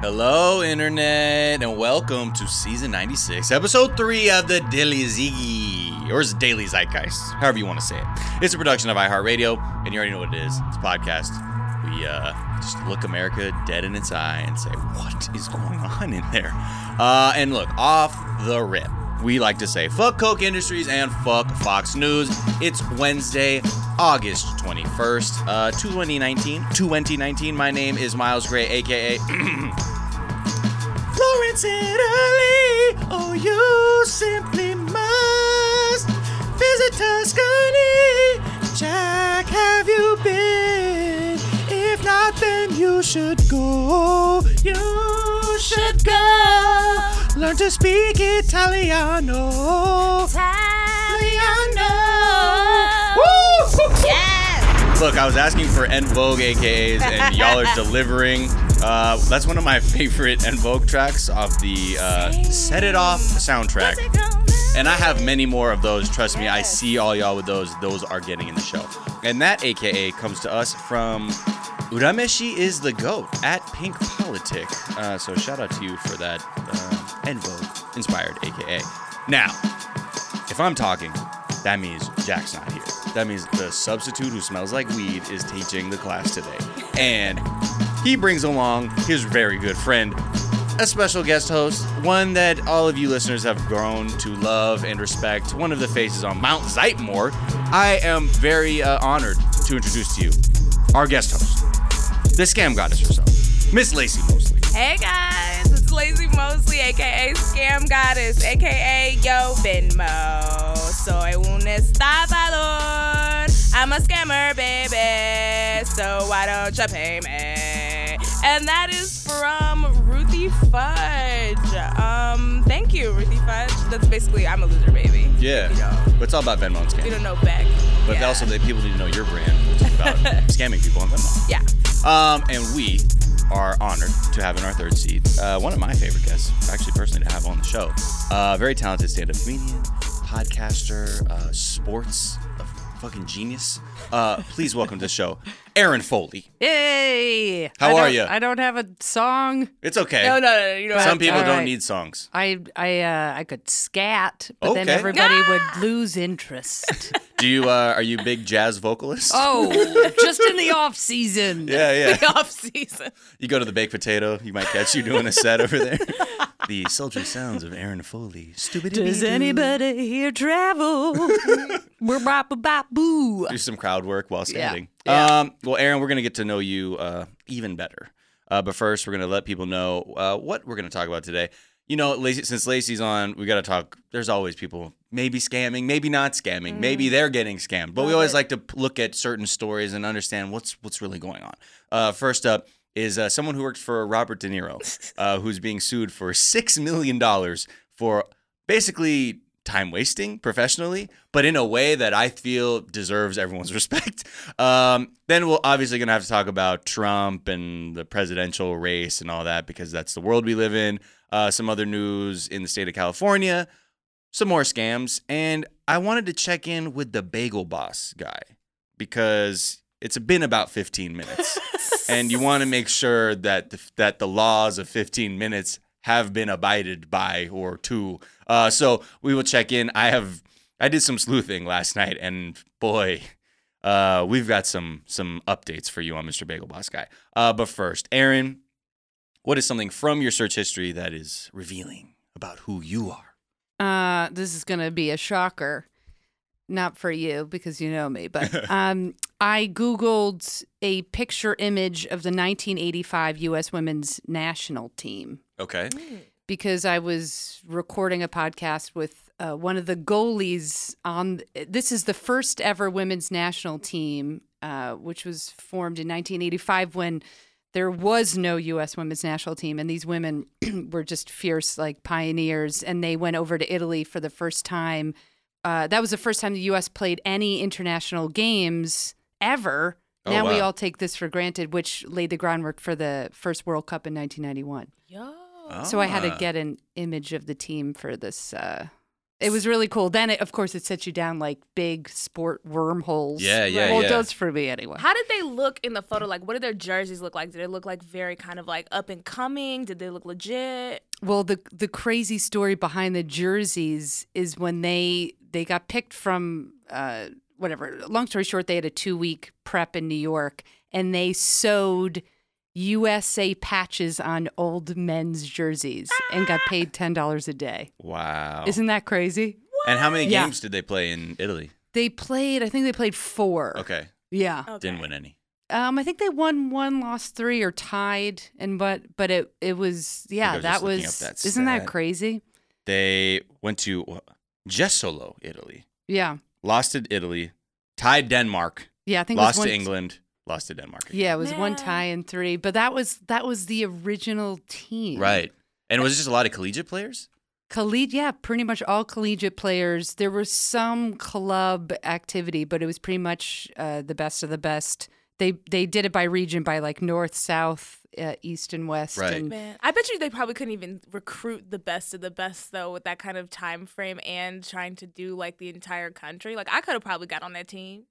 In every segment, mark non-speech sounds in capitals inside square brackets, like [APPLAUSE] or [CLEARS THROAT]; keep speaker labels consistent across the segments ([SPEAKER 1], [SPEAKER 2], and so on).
[SPEAKER 1] Hello, Internet, and welcome to season 96, episode 3 of the Daily Ziggy, or Daily Zeitgeist, however you want to say it. It's a production of iHeartRadio, and you already know what it is. It's a podcast. We uh, just look America dead in its eye and say, what is going on in there? Uh, and look, off the rip, we like to say, fuck Koch Industries and fuck Fox News. It's Wednesday, August 21st, uh, 2019. 2019. My name is Miles Gray, aka [CLEARS THROAT] Florence Italy. Oh, you simply must visit Tuscany. Jack, have you been? If not, then you should go. You should go. Learn to speak Italiano. Italiano. Woo!
[SPEAKER 2] Yes.
[SPEAKER 1] Look, I was asking for En Vogue AKAs, and y'all are [LAUGHS] delivering. Uh, that's one of my [LAUGHS] favorite En Vogue tracks off the uh, Set It Off soundtrack. And I have many more of those. Trust me, I see all y'all with those. Those are getting in the show. And that AKA comes to us from Urameshi is the GOAT at Pink Politic. Uh, so shout out to you for that uh, En Vogue inspired AKA. Now, if I'm talking, that means Jack's not here. That means the substitute who smells like weed is teaching the class today. And he brings along his very good friend, a special guest host, one that all of you listeners have grown to love and respect, one of the faces on Mount Zeitmore. I am very uh, honored to introduce to you our guest host, the scam goddess herself, Miss Laci Mosley.
[SPEAKER 2] Hey guys, it's Laci Mosley, aka Scam Goddess, aka Yo Venmo. Soy un estafador. I'm a scammer, baby. So why don't you pay me? And that is from Ruthie Fudge. Um, thank you, Ruthie Fudge. That's basically I'm a loser, baby.
[SPEAKER 1] Yeah, but it's all about Venmo and
[SPEAKER 2] you
[SPEAKER 1] scamming.
[SPEAKER 2] don't know Beck.
[SPEAKER 1] But
[SPEAKER 2] Yeah.
[SPEAKER 1] also, that people need to know your brand, which is about [LAUGHS] scamming people on Venmo.
[SPEAKER 2] yeah.
[SPEAKER 1] Um, and we are honored to have in our third seat uh, one of my favorite guests, actually personally to have on the show. Uh, very talented stand-up comedian, podcaster, uh, sports, fucking genius. Uh, please welcome to the show, Erin Foley.
[SPEAKER 3] Hey!
[SPEAKER 1] How
[SPEAKER 3] I
[SPEAKER 1] are
[SPEAKER 3] don't- I don't have a song.
[SPEAKER 1] It's okay.
[SPEAKER 2] No, no, no, you don't
[SPEAKER 1] Some
[SPEAKER 2] have
[SPEAKER 1] people
[SPEAKER 3] all
[SPEAKER 1] don't
[SPEAKER 3] right.
[SPEAKER 1] need songs.
[SPEAKER 3] I I uh, I could scat, but then
[SPEAKER 1] Okay.
[SPEAKER 3] everybody [LAUGHS] would lose interest.
[SPEAKER 1] Do you? Uh, are you a big jazz vocalist?
[SPEAKER 3] oh, [LAUGHS] just in the off season. [LAUGHS]
[SPEAKER 1] Yeah, yeah.
[SPEAKER 2] the off season.
[SPEAKER 1] You go to the baked potato, you might catch you doing a set over there. the sultry sounds of Erin Foley. Stupid.
[SPEAKER 3] Does anybody here travel? We're bop Boo.
[SPEAKER 1] do some crowd work while standing.
[SPEAKER 3] Yeah.
[SPEAKER 1] Um, well, Erin, we're going to get to know you uh, even better. Uh, but first, we're going to let people know uh, what we're going to talk about today. You know, Laci, since Laci's on, we got to talk. There's always people maybe scamming, maybe not scamming, maybe they're getting scammed. But we always
[SPEAKER 2] it.
[SPEAKER 1] like to look at certain stories and understand what's what's really going on. Uh, first up is uh, someone who worked for Robert De Niro, [LAUGHS] uh, who's being sued for six million dollars for basically time wasting professionally, but in a way that I feel deserves everyone's [LAUGHS] respect. Um, then we're obviously going to have to talk about Trump and the presidential race and all that because that's the world we live in. Uh, some other news in the state of California, some more scams, and I wanted to check in with the Bagel Boss guy because it's been about 15 minutes, [LAUGHS] and you want to make sure that the, that the laws of 15 minutes have been abided by or to. Uh, so we will check in. I have I did some sleuthing last night, and boy, uh, we've got some some updates for you on Mr. Bagel Boss guy. Uh, but first, Erin, what is something from your search history that is revealing about who you are?
[SPEAKER 3] Uh, this is gonna be a shocker, not for you because you know me, but [LAUGHS] um, I googled a picture image of the 1985 U.S. Women's National Team.
[SPEAKER 1] Okay.
[SPEAKER 3] Because I was recording a podcast with uh, one of the goalies on. This is the first ever women's national team, uh, which was formed in 1985 when there was no U.S. women's national team, and these women [CLEARS THROAT] were just fierce, like pioneers, and they went over to Italy for the first time. Uh, that was the first time the U.S. played any international games ever.
[SPEAKER 1] Oh,
[SPEAKER 3] now we all take this for granted, which laid the groundwork for the first World Cup in 1991.
[SPEAKER 2] Yo.
[SPEAKER 3] So I had to
[SPEAKER 1] Ah.
[SPEAKER 3] get an image of the team for this uh, It was really cool. Then, it, of course, it sets you down like big sport wormholes.
[SPEAKER 1] Yeah, yeah,
[SPEAKER 3] Well,
[SPEAKER 1] yeah.
[SPEAKER 3] it does for me anyway.
[SPEAKER 2] How did they look in the photo? Like, what did their jerseys look like? Did they look like very kind of like up and coming? Did they look legit?
[SPEAKER 3] Well, the the crazy story behind the jerseys is when they they got picked from uh, whatever. Long story short, they had a two week prep in New York, and they sewed USA patches on old men's jerseys and got paid ten dollars a day.
[SPEAKER 1] Wow.
[SPEAKER 3] Isn't that crazy?
[SPEAKER 1] and how many
[SPEAKER 3] Yeah.
[SPEAKER 1] games did they play in Italy?
[SPEAKER 3] They played. I think they played four.
[SPEAKER 1] Okay.
[SPEAKER 3] Yeah.
[SPEAKER 2] Okay.
[SPEAKER 1] Didn't win any.
[SPEAKER 3] Um, I think they won one, lost three, or tied, and but but it it was yeah that was
[SPEAKER 1] that
[SPEAKER 3] isn't that crazy?
[SPEAKER 1] They went to Jesolo, Italy.
[SPEAKER 3] Yeah,
[SPEAKER 1] Lost to Italy. Tied Denmark.
[SPEAKER 3] yeah. I think
[SPEAKER 1] Lost to England. Lost to Denmark.
[SPEAKER 3] Yeah, it was one tie and three, but that was that was the original team,
[SPEAKER 1] Right. And was it just a lot of collegiate players?
[SPEAKER 3] Collegiate, yeah, pretty much all collegiate players. There was some club activity, but it was pretty much uh, the best of the best. They they did it by region, by like north, south, uh, east, and west.
[SPEAKER 1] Right.
[SPEAKER 3] And
[SPEAKER 2] Man, I bet you they probably couldn't even recruit the best of the best though with that kind of time frame and trying to do like the entire country. Like I could have probably got on that team.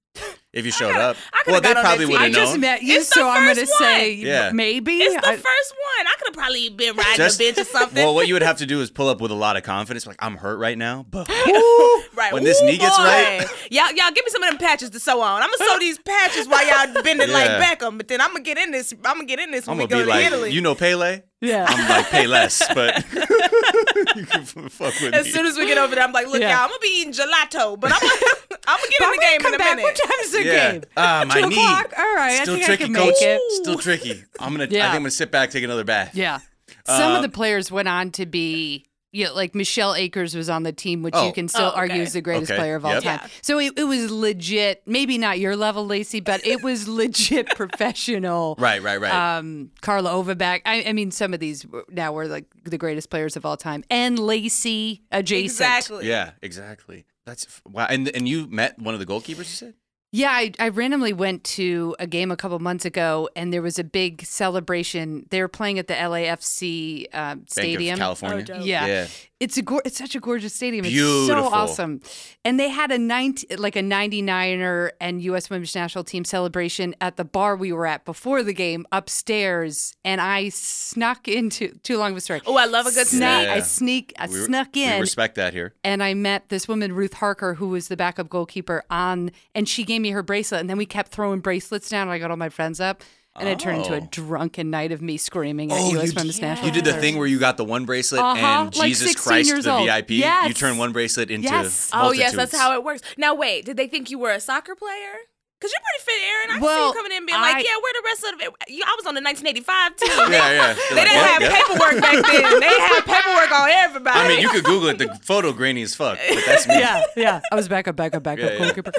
[SPEAKER 1] If you showed
[SPEAKER 2] coulda-
[SPEAKER 1] up.
[SPEAKER 2] I
[SPEAKER 1] well, they
[SPEAKER 2] got on that
[SPEAKER 1] probably
[SPEAKER 2] team.
[SPEAKER 1] would
[SPEAKER 3] I
[SPEAKER 1] have
[SPEAKER 3] just met you,
[SPEAKER 2] It's
[SPEAKER 3] so I'm gonna say.
[SPEAKER 1] Yeah.
[SPEAKER 3] maybe.
[SPEAKER 2] It's the
[SPEAKER 3] I-
[SPEAKER 2] first one. I could have probably been riding
[SPEAKER 1] Just-
[SPEAKER 2] the bench or something. [LAUGHS]
[SPEAKER 1] well, what you would have to do is pull up with a lot of confidence. Like, I'm hurt right now, but [LAUGHS] [LAUGHS]
[SPEAKER 2] right.
[SPEAKER 1] when this
[SPEAKER 2] Ooh,
[SPEAKER 1] knee gets
[SPEAKER 2] boy.
[SPEAKER 1] right-
[SPEAKER 2] y'all, y'all give me some of them patches to sew on. I'm gonna sew [LAUGHS] these patches while y'all bending like
[SPEAKER 1] Yeah.
[SPEAKER 2] Beckham. But then I'm gonna get in this. I'm gonna get in this when
[SPEAKER 1] I'm
[SPEAKER 2] we
[SPEAKER 1] gonna
[SPEAKER 2] go
[SPEAKER 1] be
[SPEAKER 2] to
[SPEAKER 1] like,
[SPEAKER 2] Italy.
[SPEAKER 1] you know, Pele.
[SPEAKER 3] yeah.
[SPEAKER 1] I'm like Payless, [LAUGHS] but [LAUGHS] you can fuck with
[SPEAKER 2] as
[SPEAKER 1] me.
[SPEAKER 2] soon as we get over there, I'm like, look,
[SPEAKER 3] Yeah.
[SPEAKER 2] y'all, I'm gonna be eating gelato, but I'm gonna, I'm gonna get
[SPEAKER 3] But
[SPEAKER 2] in the game
[SPEAKER 3] come
[SPEAKER 2] in a
[SPEAKER 3] back.
[SPEAKER 2] minute.
[SPEAKER 3] What time is the
[SPEAKER 1] yeah.
[SPEAKER 3] game?
[SPEAKER 1] Ah, my
[SPEAKER 3] Two
[SPEAKER 1] knee.
[SPEAKER 3] o'clock? All right,
[SPEAKER 1] Still
[SPEAKER 3] I think
[SPEAKER 1] tricky,
[SPEAKER 3] I can
[SPEAKER 1] coach.
[SPEAKER 3] make it.
[SPEAKER 1] Still tricky. I'm gonna. I think I'm gonna sit back, take another bath.
[SPEAKER 3] Yeah. Some
[SPEAKER 1] Uh,
[SPEAKER 3] of the players went on to be, you know, like Michelle Akers was on the team, which
[SPEAKER 1] Oh.
[SPEAKER 3] you can still
[SPEAKER 2] Oh,
[SPEAKER 3] argue is the greatest
[SPEAKER 1] Okay,
[SPEAKER 3] player of all
[SPEAKER 1] yep.
[SPEAKER 3] time.
[SPEAKER 2] Yeah.
[SPEAKER 3] So it, it was legit, maybe not your level, Laci, but it was [LAUGHS] legit professional.
[SPEAKER 1] Right, right, right.
[SPEAKER 3] Um, Carla Overbeck. I, I mean, some of these now were like the greatest players of all time, and Laci adjacent.
[SPEAKER 2] Exactly.
[SPEAKER 1] yeah, exactly. That's wow. And and you met one of the goalkeepers. You said.
[SPEAKER 3] Yeah, I, I randomly went to a game a couple months ago, and there was a big celebration. They were playing at the LAFC uh,
[SPEAKER 1] Bank
[SPEAKER 3] stadium.
[SPEAKER 1] of California.
[SPEAKER 2] Oh.
[SPEAKER 3] Yeah.
[SPEAKER 1] Yeah.
[SPEAKER 3] It's a gor- it's such a gorgeous stadium. It's
[SPEAKER 1] Beautiful.
[SPEAKER 3] so awesome. And they had a 90 like a 99er and US Women's National Team celebration at the bar we were at before the game upstairs and I snuck into too long of a story.
[SPEAKER 2] Oh, I love a good
[SPEAKER 3] Snuck,
[SPEAKER 2] snack.
[SPEAKER 3] I sneak I
[SPEAKER 1] We-
[SPEAKER 3] snuck
[SPEAKER 1] We
[SPEAKER 3] in
[SPEAKER 1] respect that here.
[SPEAKER 3] and I met this woman Ruth Harker who was the backup goalkeeper on and she gave me her bracelet and then we kept throwing bracelets down and I got all my friends up and it turned into a
[SPEAKER 1] Oh.
[SPEAKER 3] drunken night of me screaming at
[SPEAKER 1] Oh,
[SPEAKER 3] US
[SPEAKER 1] you,
[SPEAKER 3] Women's National
[SPEAKER 1] you did the thing where you got the one bracelet
[SPEAKER 3] Uh-huh,
[SPEAKER 1] and
[SPEAKER 3] like
[SPEAKER 1] Jesus
[SPEAKER 3] 16
[SPEAKER 1] Christ,
[SPEAKER 3] years
[SPEAKER 1] the
[SPEAKER 3] old.
[SPEAKER 1] VIP. You
[SPEAKER 3] Yes.
[SPEAKER 1] turn one bracelet into
[SPEAKER 3] Yes.
[SPEAKER 2] Oh yes, that's how it works. Now wait, did they think you were a soccer player? Cause you're pretty fit, Erin. I can see you coming in and being
[SPEAKER 3] I-
[SPEAKER 2] like, "Yeah, where the rest of it? I was on the 1985 team. [LAUGHS]
[SPEAKER 1] Yeah, yeah. They're like,
[SPEAKER 2] didn't
[SPEAKER 1] yep,
[SPEAKER 2] have
[SPEAKER 1] yep.
[SPEAKER 2] paperwork back then. They had paperwork on everybody.
[SPEAKER 1] I mean, you could Google it. The [LAUGHS] photo grainy as fuck, but that's me.
[SPEAKER 3] yeah, yeah. I was backup, backup, backup
[SPEAKER 1] Yeah, yeah.
[SPEAKER 3] goalkeeper.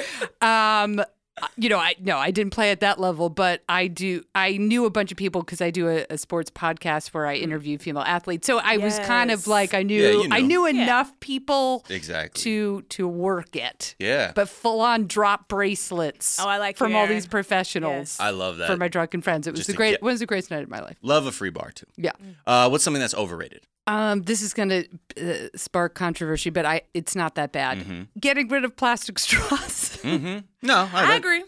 [SPEAKER 3] Um, you know, I no, I didn't play at that level, but I do. I knew a bunch of people because I do a, a sports podcast where I interview female athletes. So I was kind of like I knew,
[SPEAKER 1] Yeah, you
[SPEAKER 3] I
[SPEAKER 1] knew.
[SPEAKER 3] knew enough people
[SPEAKER 1] Exactly.
[SPEAKER 3] to to work it.
[SPEAKER 1] yeah.
[SPEAKER 3] But full on drop bracelets.
[SPEAKER 2] Oh, I like
[SPEAKER 3] from all these professionals.
[SPEAKER 2] Yes.
[SPEAKER 1] I love that.
[SPEAKER 3] For my drunken friends, it was
[SPEAKER 1] Just
[SPEAKER 3] the great.
[SPEAKER 1] get-
[SPEAKER 3] was the greatest night of my life.
[SPEAKER 1] Love a free bar too.
[SPEAKER 3] Yeah.
[SPEAKER 1] Uh, what's something that's overrated?
[SPEAKER 3] Um, this is going to uh, spark controversy, but I it's not that bad.
[SPEAKER 1] Mm-hmm.
[SPEAKER 3] Getting rid of plastic [LAUGHS] straws.
[SPEAKER 1] Mm-hmm. No,
[SPEAKER 2] I agree.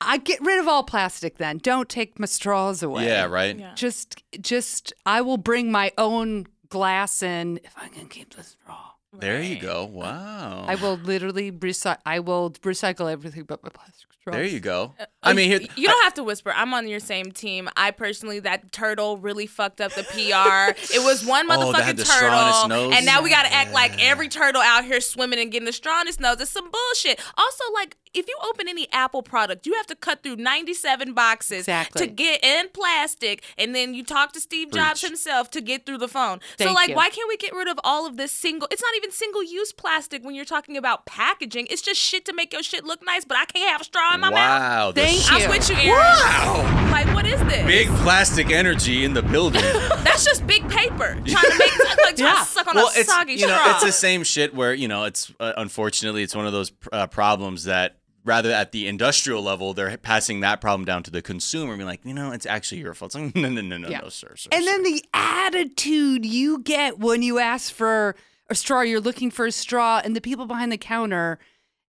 [SPEAKER 3] I get rid of all plastic then. Don't take my straws away.
[SPEAKER 1] Yeah, right.
[SPEAKER 2] Yeah.
[SPEAKER 3] Just just I will bring my own glass in if I can keep the straw.
[SPEAKER 1] There you go. Wow.
[SPEAKER 3] I will literally recycle I will recycle everything but my plastic straws.
[SPEAKER 1] There you go. Uh, I mean, here,
[SPEAKER 2] you don't have to whisper. I'm on your same team. I personally, that turtle really fucked up the PR. it was one [LAUGHS]
[SPEAKER 1] Oh,
[SPEAKER 2] motherfucking
[SPEAKER 1] had the straw in
[SPEAKER 2] turtle,
[SPEAKER 1] nose?
[SPEAKER 2] and now we got to act like every turtle out here swimming and getting the strongest nose. It's some bullshit. Also, like if you open any Apple product, you have to cut through 97 boxes
[SPEAKER 3] Exactly.
[SPEAKER 2] to get in plastic, and then you talk to Steve Jobs
[SPEAKER 1] Preach.
[SPEAKER 2] himself to get through the phone. so, like,
[SPEAKER 3] you.
[SPEAKER 2] why can't we get rid of all of this single? It's not even single-use plastic when you're talking about packaging. It's just shit to make your shit look nice, but I can't have a straw in my mouth.
[SPEAKER 1] wow.
[SPEAKER 3] Thank
[SPEAKER 1] s-
[SPEAKER 3] you.
[SPEAKER 2] I'm with you, Erin.
[SPEAKER 1] Wow.
[SPEAKER 2] Like, what is this?
[SPEAKER 1] Big plastic energy in the building. [LAUGHS]
[SPEAKER 2] That's just big paper. Trying to make like trying
[SPEAKER 3] Yeah.
[SPEAKER 2] to suck on
[SPEAKER 1] well,
[SPEAKER 2] a
[SPEAKER 1] it's
[SPEAKER 2] soggy
[SPEAKER 1] you know
[SPEAKER 2] straw.
[SPEAKER 1] it's the same shit where you know it's uh, unfortunately it's one of those uh, problems that rather at the industrial level they're passing that problem down to the consumer, and being like, you know, it's actually your fault. It's like, [LAUGHS] no, no, no, no,
[SPEAKER 3] Yeah.
[SPEAKER 1] no, sir, sir.
[SPEAKER 3] And then
[SPEAKER 1] sir.
[SPEAKER 3] the attitude you get when you ask for a straw, you're looking for a straw, and the people behind the counter.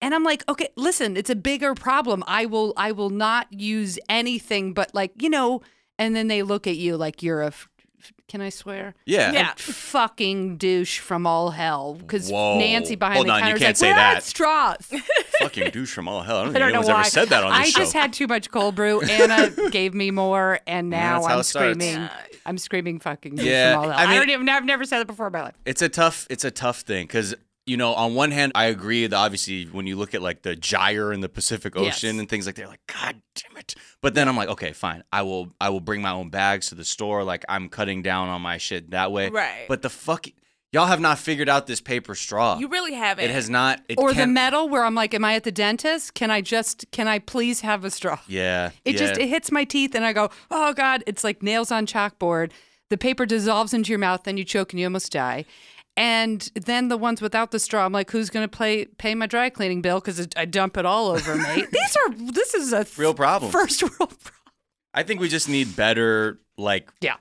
[SPEAKER 3] And I'm like, okay, listen, it's a bigger problem. I will, I will not use anything but like, you know. And then they look at you like you're a. f- Can I swear?
[SPEAKER 1] Yeah.
[SPEAKER 2] Yeah.
[SPEAKER 3] Fucking douche from all hell. Because Nancy behind
[SPEAKER 1] Hold
[SPEAKER 3] the
[SPEAKER 1] on, you
[SPEAKER 3] counter is
[SPEAKER 1] can't
[SPEAKER 3] like,
[SPEAKER 1] say
[SPEAKER 3] "We're out
[SPEAKER 1] that."
[SPEAKER 3] of straws. [LAUGHS]
[SPEAKER 1] Fucking douche from all hell. I don't
[SPEAKER 3] I don't know
[SPEAKER 1] anyone's
[SPEAKER 3] why.
[SPEAKER 1] ever said that on this
[SPEAKER 3] I
[SPEAKER 1] show.
[SPEAKER 3] just had too much cold brew. [LAUGHS] Anna gave me more, and now
[SPEAKER 1] that's how
[SPEAKER 3] I'm
[SPEAKER 1] it starts.
[SPEAKER 3] screaming. I'm screaming fucking douche
[SPEAKER 1] Yeah,
[SPEAKER 3] from all hell.
[SPEAKER 1] I
[SPEAKER 3] I,
[SPEAKER 1] mean-
[SPEAKER 3] don't even. I've never said it before in my life.
[SPEAKER 1] it's a tough it's a tough thing because you know on one hand i agree that obviously when you look at like the gyre in the pacific ocean
[SPEAKER 3] Yes.
[SPEAKER 1] and things like that you're like god damn it but then i'm like okay fine i will i will bring my own bags to the store like i'm cutting down on my shit that way
[SPEAKER 2] Right.
[SPEAKER 1] but the fuck y'all have not figured out this paper straw
[SPEAKER 2] You really haven't.
[SPEAKER 1] it has not it
[SPEAKER 3] Or the metal where I'm like, am I at the dentist? Can I just? Can I please have a straw?
[SPEAKER 1] yeah
[SPEAKER 3] It
[SPEAKER 1] yeah.
[SPEAKER 3] just it hits my teeth, and I go, oh god! It's like nails on chalkboard. The paper dissolves into your mouth, then you choke and you almost die. And then the ones without the straw, I'm like, who's gonna pay pay my dry cleaning bill? Because I dump it all over [LAUGHS] me. These are this is a
[SPEAKER 1] Real problem.
[SPEAKER 3] First world problem.
[SPEAKER 1] i think we just need better like
[SPEAKER 3] Yeah.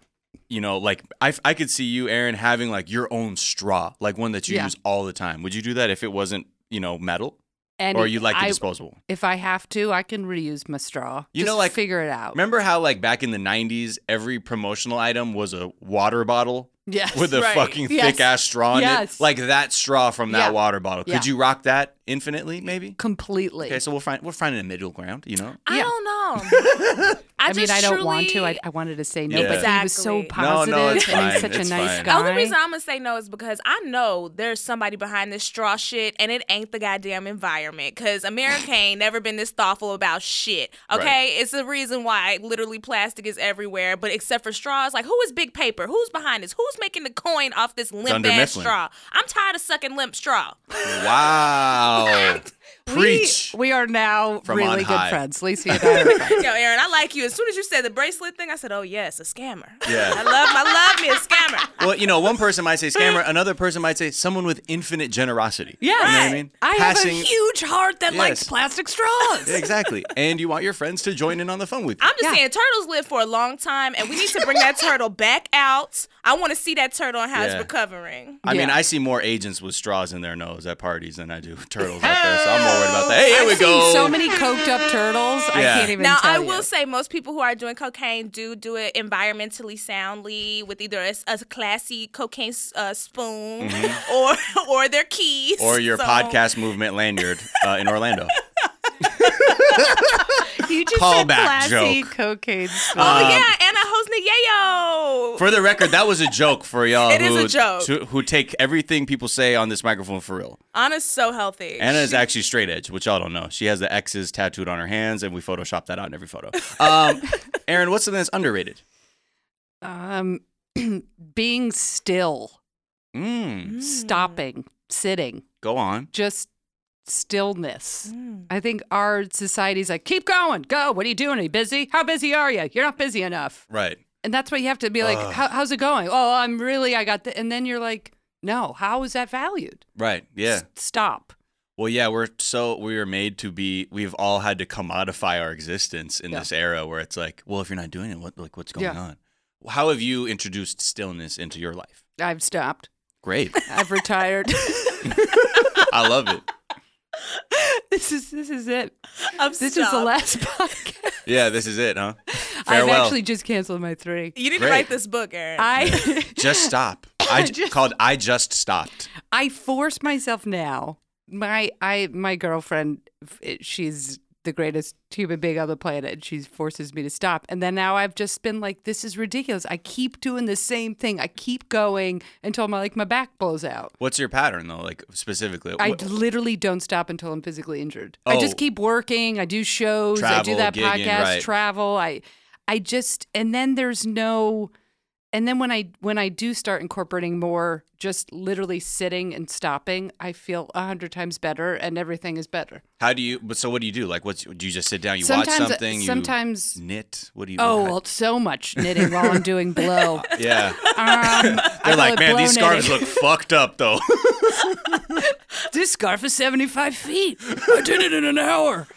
[SPEAKER 1] you know like I, I could see you erin having like your own straw like one that you
[SPEAKER 3] Yeah.
[SPEAKER 1] use all the time would you do that if it wasn't you know metal
[SPEAKER 3] And
[SPEAKER 1] or you like the
[SPEAKER 3] I,
[SPEAKER 1] disposable
[SPEAKER 3] if I have to, I can reuse my straw.
[SPEAKER 1] You know, like-
[SPEAKER 3] figure it out.
[SPEAKER 1] Remember how like back in the '90s, every promotional item was a water bottle
[SPEAKER 3] Yes.
[SPEAKER 1] with a
[SPEAKER 2] Right.
[SPEAKER 1] fucking
[SPEAKER 3] Yes.
[SPEAKER 1] thick ass straw in
[SPEAKER 3] Yes.
[SPEAKER 1] it, like that straw from that
[SPEAKER 3] Yeah.
[SPEAKER 1] water bottle. Could
[SPEAKER 3] Yeah.
[SPEAKER 1] you rock that infinitely? Maybe.
[SPEAKER 3] completely.
[SPEAKER 1] Okay, so we'll find we're finding a middle ground. You know.
[SPEAKER 2] I
[SPEAKER 3] Yeah.
[SPEAKER 2] don't know. [LAUGHS] I,
[SPEAKER 3] I mean, I don't want to. I, I wanted to say no,
[SPEAKER 1] Yeah.
[SPEAKER 3] but he was so
[SPEAKER 2] Exactly.
[SPEAKER 1] No,
[SPEAKER 3] positive
[SPEAKER 1] no, it's
[SPEAKER 3] and he's such
[SPEAKER 1] It's
[SPEAKER 3] a nice
[SPEAKER 1] fine.
[SPEAKER 2] The only reason I'm gonna say no is because I know there's somebody behind this straw shit, and it ain't the goddamn environment. Cause America [LAUGHS] ain't never been this thoughtful about shit. Okay,
[SPEAKER 1] Right.
[SPEAKER 2] it's the reason why literally plastic is everywhere. But except for straws, like who is Big Paper? Who's behind this? Who's making the coin off this limp ass straw? I'm tired of sucking limp straw.
[SPEAKER 1] Wow. Wow. Preach.
[SPEAKER 3] We, we are now
[SPEAKER 1] From
[SPEAKER 3] really good
[SPEAKER 1] high.
[SPEAKER 3] friends. Laci and I are friends.
[SPEAKER 2] Yo, Erin, I like you. As soon as you said the bracelet thing, I said, "Oh yes, a scammer."
[SPEAKER 1] Yeah. [LAUGHS]
[SPEAKER 2] I love, I love me a scammer.
[SPEAKER 1] well, you know, one person might say scammer, another person might say someone with infinite generosity.
[SPEAKER 3] Yeah,
[SPEAKER 1] You know what I mean?
[SPEAKER 3] I
[SPEAKER 1] Passing.
[SPEAKER 3] have a huge heart that likes plastic straws.
[SPEAKER 1] Yeah, [LAUGHS] exactly. And you want your friends to join in on the fun with you.
[SPEAKER 2] I'm just
[SPEAKER 3] Yeah.
[SPEAKER 2] saying, turtles live for a long time, and we need to bring that [LAUGHS] turtle back out. I want to see that turtle and how it's recovering.
[SPEAKER 1] I mean, I see more agents with straws in their nose at parties than I do turtles out there, so I'm more worried about that. Hey, here
[SPEAKER 3] I've
[SPEAKER 1] we
[SPEAKER 3] seen
[SPEAKER 1] go.
[SPEAKER 3] so many coked up turtles. I can't even
[SPEAKER 2] Now,
[SPEAKER 3] tell
[SPEAKER 2] I
[SPEAKER 3] you.
[SPEAKER 2] will say most people who are doing cocaine do do it environmentally soundly with either a, a classy cocaine uh, spoon or [LAUGHS] or their keys.
[SPEAKER 1] Mm-hmm. or your
[SPEAKER 2] So-
[SPEAKER 1] podcast movement lanyard uh, in Orlando. [LAUGHS]
[SPEAKER 3] you just
[SPEAKER 1] Call
[SPEAKER 3] said
[SPEAKER 1] back
[SPEAKER 3] classy
[SPEAKER 1] joke.
[SPEAKER 3] cocaine. Spoon.
[SPEAKER 2] Oh
[SPEAKER 1] Um,
[SPEAKER 2] yeah, Anna Hosnieh Yayo.
[SPEAKER 1] For the record, that was a joke for y'all [LAUGHS]
[SPEAKER 2] It is
[SPEAKER 1] who,
[SPEAKER 2] a joke.
[SPEAKER 1] to- who take everything people say on this microphone for real.
[SPEAKER 2] Anna's so healthy.
[SPEAKER 1] Anna is actually straight edge, which y'all don't know. She has the X's tattooed on her hands, and we Photoshop that out in every photo. Um, [LAUGHS] Erin, what's something that's underrated?
[SPEAKER 3] Um, [CLEARS THROAT] being still,
[SPEAKER 1] Mm,
[SPEAKER 3] stopping, sitting,
[SPEAKER 1] go on.
[SPEAKER 3] just stillness.
[SPEAKER 2] Mm.
[SPEAKER 3] I think our society's like, keep going, go. What are you doing? Are you busy? How busy are you? You're not busy enough.
[SPEAKER 1] Right.
[SPEAKER 3] And that's why you have to be like, how's it going? Oh, I'm really, I got the, and then you're like, no, how is that valued?
[SPEAKER 1] Right. Yeah.
[SPEAKER 3] S- stop.
[SPEAKER 1] Well, yeah, we're so we are made to be. We've all had to commodify our existence in
[SPEAKER 3] Yeah.
[SPEAKER 1] this era where it's like, well, if you're not doing it, what like what's going
[SPEAKER 3] Yeah.
[SPEAKER 1] on? How have you introduced stillness into your life?
[SPEAKER 3] I've stopped.
[SPEAKER 1] Great.
[SPEAKER 3] I've retired. [LAUGHS]
[SPEAKER 1] I love it. [LAUGHS]
[SPEAKER 3] this is this is it.
[SPEAKER 2] I'm
[SPEAKER 3] This is the last [LAUGHS] podcast.
[SPEAKER 1] Yeah, this is it, huh?
[SPEAKER 3] I've actually just canceled my three.
[SPEAKER 2] You need
[SPEAKER 1] Great.
[SPEAKER 2] to write this book, Erin.
[SPEAKER 3] I [LAUGHS]
[SPEAKER 1] just stop. I
[SPEAKER 3] Just-
[SPEAKER 1] called. I just stopped.
[SPEAKER 3] I force myself now. My I my girlfriend, she's the greatest human being on the planet. and She forces me to stop, and then now I've just been like, this is ridiculous. I keep doing the same thing. I keep going until my like my back blows out.
[SPEAKER 1] What's your pattern though? Like specifically,
[SPEAKER 3] I
[SPEAKER 1] What-
[SPEAKER 3] literally don't stop until I'm physically injured. I
[SPEAKER 1] Oh.
[SPEAKER 3] just keep working. I do shows. I do that
[SPEAKER 1] gigging,
[SPEAKER 3] podcast.
[SPEAKER 1] right.
[SPEAKER 3] Travel. I, I just and then there's no, and then when I when I do start incorporating more, just literally sitting and stopping, I feel a hundred times better, and everything is better.
[SPEAKER 1] how do you? But so what do you do? Like, what Do you just sit down? You
[SPEAKER 3] sometimes,
[SPEAKER 1] watch something.
[SPEAKER 3] sometimes.
[SPEAKER 1] Knit. What do you?
[SPEAKER 3] Oh, well, so much knitting while I'm doing blow. [LAUGHS]
[SPEAKER 1] yeah.
[SPEAKER 3] Um,
[SPEAKER 1] They're like, man, these scarves
[SPEAKER 3] knitting.
[SPEAKER 1] look fucked up though. [LAUGHS]
[SPEAKER 3] this scarf is 75 feet. I did it in an hour.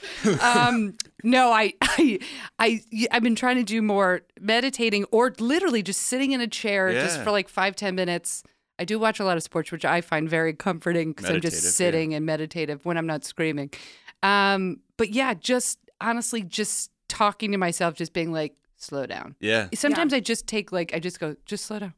[SPEAKER 3] Um, no, I, [LAUGHS] I, I, I've been trying to do more meditating or literally just sitting in a chair just for like five, ten minutes. I do watch a lot of sports, which I find very comforting because I'm
[SPEAKER 1] Meditative,
[SPEAKER 3] just
[SPEAKER 1] yeah.
[SPEAKER 3] sitting and meditative when I'm not screaming. Um, but yeah, just honestly, just talking to myself, just being like, slow down.
[SPEAKER 1] Yeah.
[SPEAKER 3] Sometimes I just take like I just go, just slow down,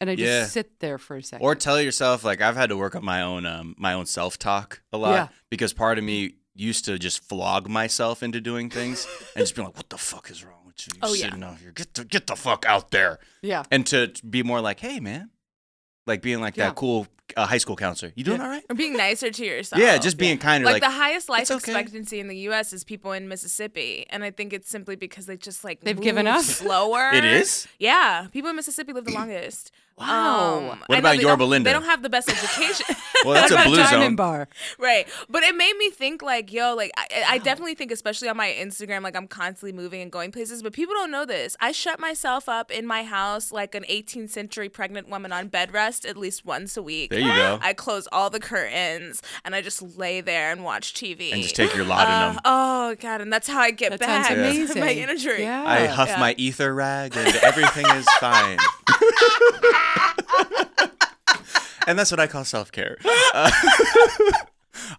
[SPEAKER 3] and I just
[SPEAKER 1] Yeah.
[SPEAKER 3] sit there for a second.
[SPEAKER 1] Or tell yourself like I've had to work on my own um my own self talk a lot
[SPEAKER 3] Yeah.
[SPEAKER 1] because part of me used to just flog myself into doing things [LAUGHS] and just be like, "What the fuck is wrong with you? You're
[SPEAKER 2] Oh, yeah.
[SPEAKER 1] sitting out here. Get the get the fuck out there."
[SPEAKER 3] yeah,
[SPEAKER 1] And to be more like, "Hey, man," like being like
[SPEAKER 3] Yeah.
[SPEAKER 1] that cool uh, high school counselor. You doing
[SPEAKER 3] Yeah.
[SPEAKER 1] all right?
[SPEAKER 2] Or being nicer to yourself.
[SPEAKER 1] yeah, just being kinder.
[SPEAKER 2] like,
[SPEAKER 1] Like,
[SPEAKER 2] the highest life
[SPEAKER 1] okay."
[SPEAKER 2] expectancy in the U.S. is people in Mississippi, and I think it's simply because they just like
[SPEAKER 3] They've given
[SPEAKER 2] move
[SPEAKER 3] up.
[SPEAKER 2] slower.
[SPEAKER 1] it is.
[SPEAKER 2] Yeah, people in Mississippi live the longest.
[SPEAKER 3] Wow.
[SPEAKER 2] Um,
[SPEAKER 1] What
[SPEAKER 2] I
[SPEAKER 1] about
[SPEAKER 2] your
[SPEAKER 1] Belinda?
[SPEAKER 2] They don't have the best education. [LAUGHS]
[SPEAKER 1] Well, that's a
[SPEAKER 3] What about
[SPEAKER 1] blue
[SPEAKER 3] Diamond
[SPEAKER 1] zone.
[SPEAKER 3] Bar.
[SPEAKER 2] Right. But it made me think like, yo, like I, I definitely think, especially on my Instagram, like I'm constantly moving and going places. But people don't know this. I shut myself up in my house like an 18th century pregnant woman on bed rest at least once a week.
[SPEAKER 1] There you go.
[SPEAKER 2] I close all the curtains and I just lay there and watch TV.
[SPEAKER 1] And just take your
[SPEAKER 2] Uh,
[SPEAKER 1] laudanum.
[SPEAKER 2] oh god, and that's how I get
[SPEAKER 3] That
[SPEAKER 2] back [LAUGHS]
[SPEAKER 3] sounds amazing.
[SPEAKER 2] my inner drink.
[SPEAKER 3] Yeah.
[SPEAKER 1] I huff
[SPEAKER 2] yeah.
[SPEAKER 1] my ether rag and everything is fine. [LAUGHS] and that's what I call self care. [LAUGHS]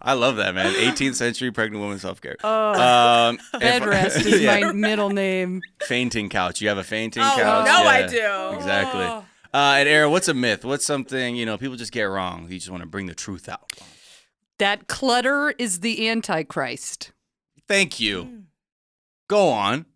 [SPEAKER 1] I love that, man. 18th century pregnant woman self care.
[SPEAKER 2] Oh.
[SPEAKER 1] Um,
[SPEAKER 3] Bed
[SPEAKER 1] if-
[SPEAKER 3] rest is
[SPEAKER 1] yeah.
[SPEAKER 3] my middle name.
[SPEAKER 1] fainting couch. You have a fainting
[SPEAKER 2] Oh,
[SPEAKER 1] couch?
[SPEAKER 2] no, I do.
[SPEAKER 1] Exactly.
[SPEAKER 2] Oh.
[SPEAKER 1] Uh, and Erin, what's a myth? What's something you know people just get wrong? You just want to bring the truth out.
[SPEAKER 3] That clutter is the Antichrist.
[SPEAKER 1] Thank you. Go on.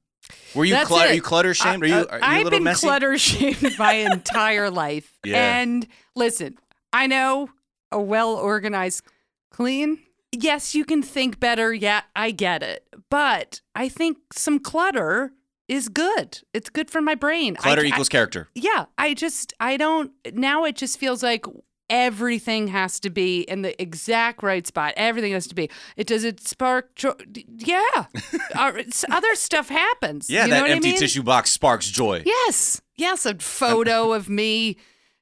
[SPEAKER 1] Were you
[SPEAKER 3] That's
[SPEAKER 1] clutter?
[SPEAKER 3] it.
[SPEAKER 1] Are you clutter shamed? Are you, are you
[SPEAKER 3] I've been
[SPEAKER 1] messy?
[SPEAKER 3] clutter shamed my [LAUGHS] entire life.
[SPEAKER 1] Yeah.
[SPEAKER 3] And listen, I know a well organized, clean. Yes, you can think better. Yeah, I get it. But I think some clutter is good. It's good for my brain.
[SPEAKER 1] Clutter
[SPEAKER 3] I-
[SPEAKER 1] equals character.
[SPEAKER 3] yeah, I just I don't now it just feels like everything has to be in the exact right spot. Everything has to be. It does it spark joy? Yeah. [LAUGHS] Other stuff happens.
[SPEAKER 1] Yeah,
[SPEAKER 3] you know
[SPEAKER 1] that
[SPEAKER 3] what
[SPEAKER 1] empty
[SPEAKER 3] I mean?
[SPEAKER 1] tissue box sparks joy.
[SPEAKER 3] Yes. Yes, a photo of me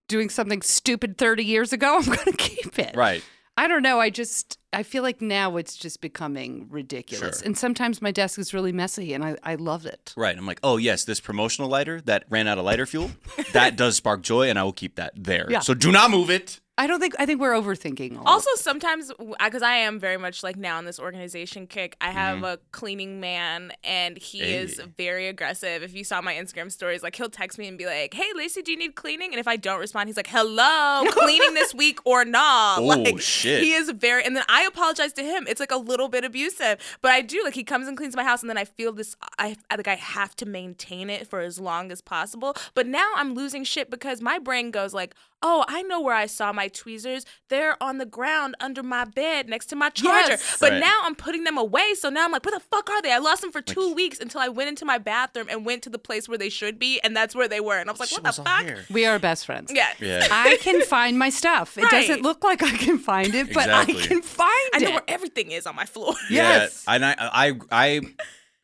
[SPEAKER 3] doing something stupid 30 years ago, [LAUGHS] I'm going to keep it.
[SPEAKER 1] Right.
[SPEAKER 3] I don't know. I just, I feel like now it's just becoming ridiculous.
[SPEAKER 1] Sure.
[SPEAKER 3] And sometimes my desk is really messy and I, I love it.
[SPEAKER 1] Right. I'm like, oh yes, this promotional lighter that ran out of lighter fuel, [LAUGHS] that does spark joy, and I will keep that there.
[SPEAKER 3] Yeah.
[SPEAKER 1] So do not move it.
[SPEAKER 3] I don't think, I think we're overthinking all
[SPEAKER 2] Also, sometimes because I am very much like now in this organization kick, I have
[SPEAKER 1] Mm-hmm.
[SPEAKER 2] a cleaning man, and he is very aggressive. If you saw my Instagram stories, like he'll text me and be like, "Hey, Laci, do you need cleaning?" And if I don't respond, he's like, "Hello, [LAUGHS] cleaning this week or not?"
[SPEAKER 1] Oh,
[SPEAKER 2] like,
[SPEAKER 1] shit.
[SPEAKER 2] He is very, and then I apologize to him. It's like a little bit abusive, but I do like he comes and cleans my house, and then I feel this. I I- like I have to maintain it for as long as possible. But now I'm losing shit because my brain goes like, "Oh, I know where I saw my tweezers. They're on the ground under my bed next to my charger."
[SPEAKER 3] Yes.
[SPEAKER 2] But
[SPEAKER 1] Right.
[SPEAKER 2] now I'm putting them away. So now I'm like, "Where the fuck are they?" I lost them for two weeks until I went into my bathroom and went to the place where they should be, and that's where they were. And I was like, "What the fuck?"
[SPEAKER 1] here.
[SPEAKER 3] We are best friends.
[SPEAKER 2] Yeah.
[SPEAKER 1] Yeah.
[SPEAKER 3] I can find my stuff. It
[SPEAKER 2] Right.
[SPEAKER 3] doesn't look like I can find it, but
[SPEAKER 1] Exactly.
[SPEAKER 3] I can find it.
[SPEAKER 2] I know where everything is on my floor.
[SPEAKER 3] Yes.
[SPEAKER 1] Yeah, and I, I, I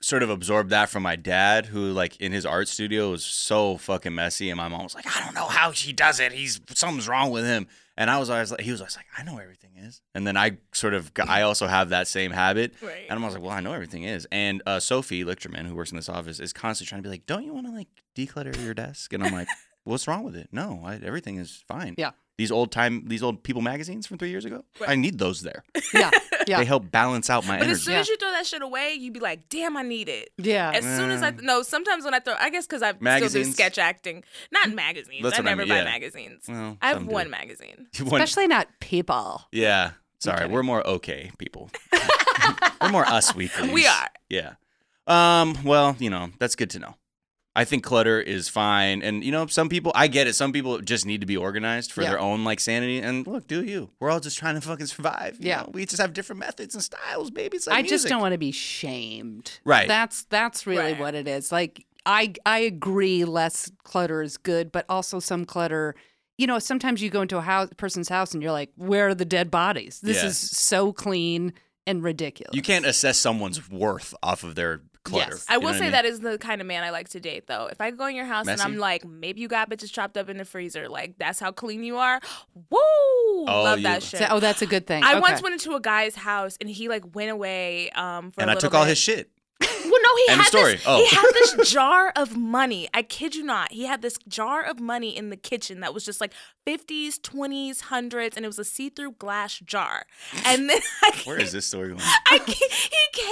[SPEAKER 1] sort of absorbed that from my dad, who like in his art studio was so fucking messy, and my mom was like, I don't know how he does it. He's something's wrong with him. And I was always like, he was always like, I know everything is. And then I sort of, got, I also have that same habit.
[SPEAKER 2] Right.
[SPEAKER 1] And I was like, well, I know everything is. And uh, Sophie Lichterman, who works in this office, is constantly trying to be like, don't you want to like declutter your desk? And I'm like, [LAUGHS] what's wrong with it? No, I, everything is fine.
[SPEAKER 3] Yeah.
[SPEAKER 1] These old time, these old People magazines from three years ago, I need those there.
[SPEAKER 3] yeah. Yeah.
[SPEAKER 1] They help balance out my
[SPEAKER 2] But
[SPEAKER 1] energy.
[SPEAKER 2] as soon
[SPEAKER 3] Yeah.
[SPEAKER 2] as you throw that shit away, you'd be like, "Damn, I need it."
[SPEAKER 3] yeah.
[SPEAKER 2] As soon as I no, sometimes when I throw, I guess because I still do sketch acting, not magazines.
[SPEAKER 1] That's
[SPEAKER 2] I
[SPEAKER 1] what I
[SPEAKER 2] never
[SPEAKER 1] mean,
[SPEAKER 2] buy
[SPEAKER 1] yeah.
[SPEAKER 2] magazines.
[SPEAKER 1] Well,
[SPEAKER 2] I have
[SPEAKER 1] some do.
[SPEAKER 2] one magazine. [LAUGHS]
[SPEAKER 3] Especially not people.
[SPEAKER 1] yeah. Sorry, we're more okay people. [LAUGHS] we're more us weeklies.
[SPEAKER 2] We are.
[SPEAKER 1] Yeah. Um. Well, you know that's good to know. I think clutter is fine, and you know some people. I get it. Some people just need to be organized for
[SPEAKER 3] Yeah.
[SPEAKER 1] their own like sanity. And look, do you? We're all just trying to fucking survive. you
[SPEAKER 3] Yeah.
[SPEAKER 1] know? We just have different methods and styles, baby. It's like
[SPEAKER 3] I just don't want to be shamed.
[SPEAKER 1] Right.
[SPEAKER 3] That's that's really
[SPEAKER 2] Right.
[SPEAKER 3] what it is. Like I I agree less clutter is good, but also some clutter you know, sometimes you go into a house person's house and you're like, where are the dead bodies? This
[SPEAKER 1] Yeah.
[SPEAKER 3] is so clean and ridiculous.
[SPEAKER 1] You can't assess someone's worth off of their clutter.
[SPEAKER 3] Yes.
[SPEAKER 2] I will
[SPEAKER 1] know what
[SPEAKER 2] say
[SPEAKER 1] mean?
[SPEAKER 2] that is the kind of man I like to date, though. If I go in your house and I'm like, maybe you got bitches chopped up in the freezer, like that's how clean you are. Woo!
[SPEAKER 1] Oh,
[SPEAKER 2] Love
[SPEAKER 1] you-
[SPEAKER 2] that
[SPEAKER 3] So-
[SPEAKER 2] shit.
[SPEAKER 3] oh, that's a good thing.
[SPEAKER 2] I
[SPEAKER 3] Okay.
[SPEAKER 2] once went into a guy's house and he like went away um for
[SPEAKER 1] and
[SPEAKER 2] a
[SPEAKER 1] I
[SPEAKER 2] little
[SPEAKER 1] took all his shit.
[SPEAKER 2] Well, no, he
[SPEAKER 1] End
[SPEAKER 2] had
[SPEAKER 1] story.
[SPEAKER 2] this.
[SPEAKER 1] Oh.
[SPEAKER 2] He had this [LAUGHS] jar of money. I kid you not. He had this jar of money in the kitchen that was just like fifties, twenties, hundreds, and it was a see-through glass jar. And then [LAUGHS] I, [LAUGHS]
[SPEAKER 1] Where is this story going?
[SPEAKER 2] I he came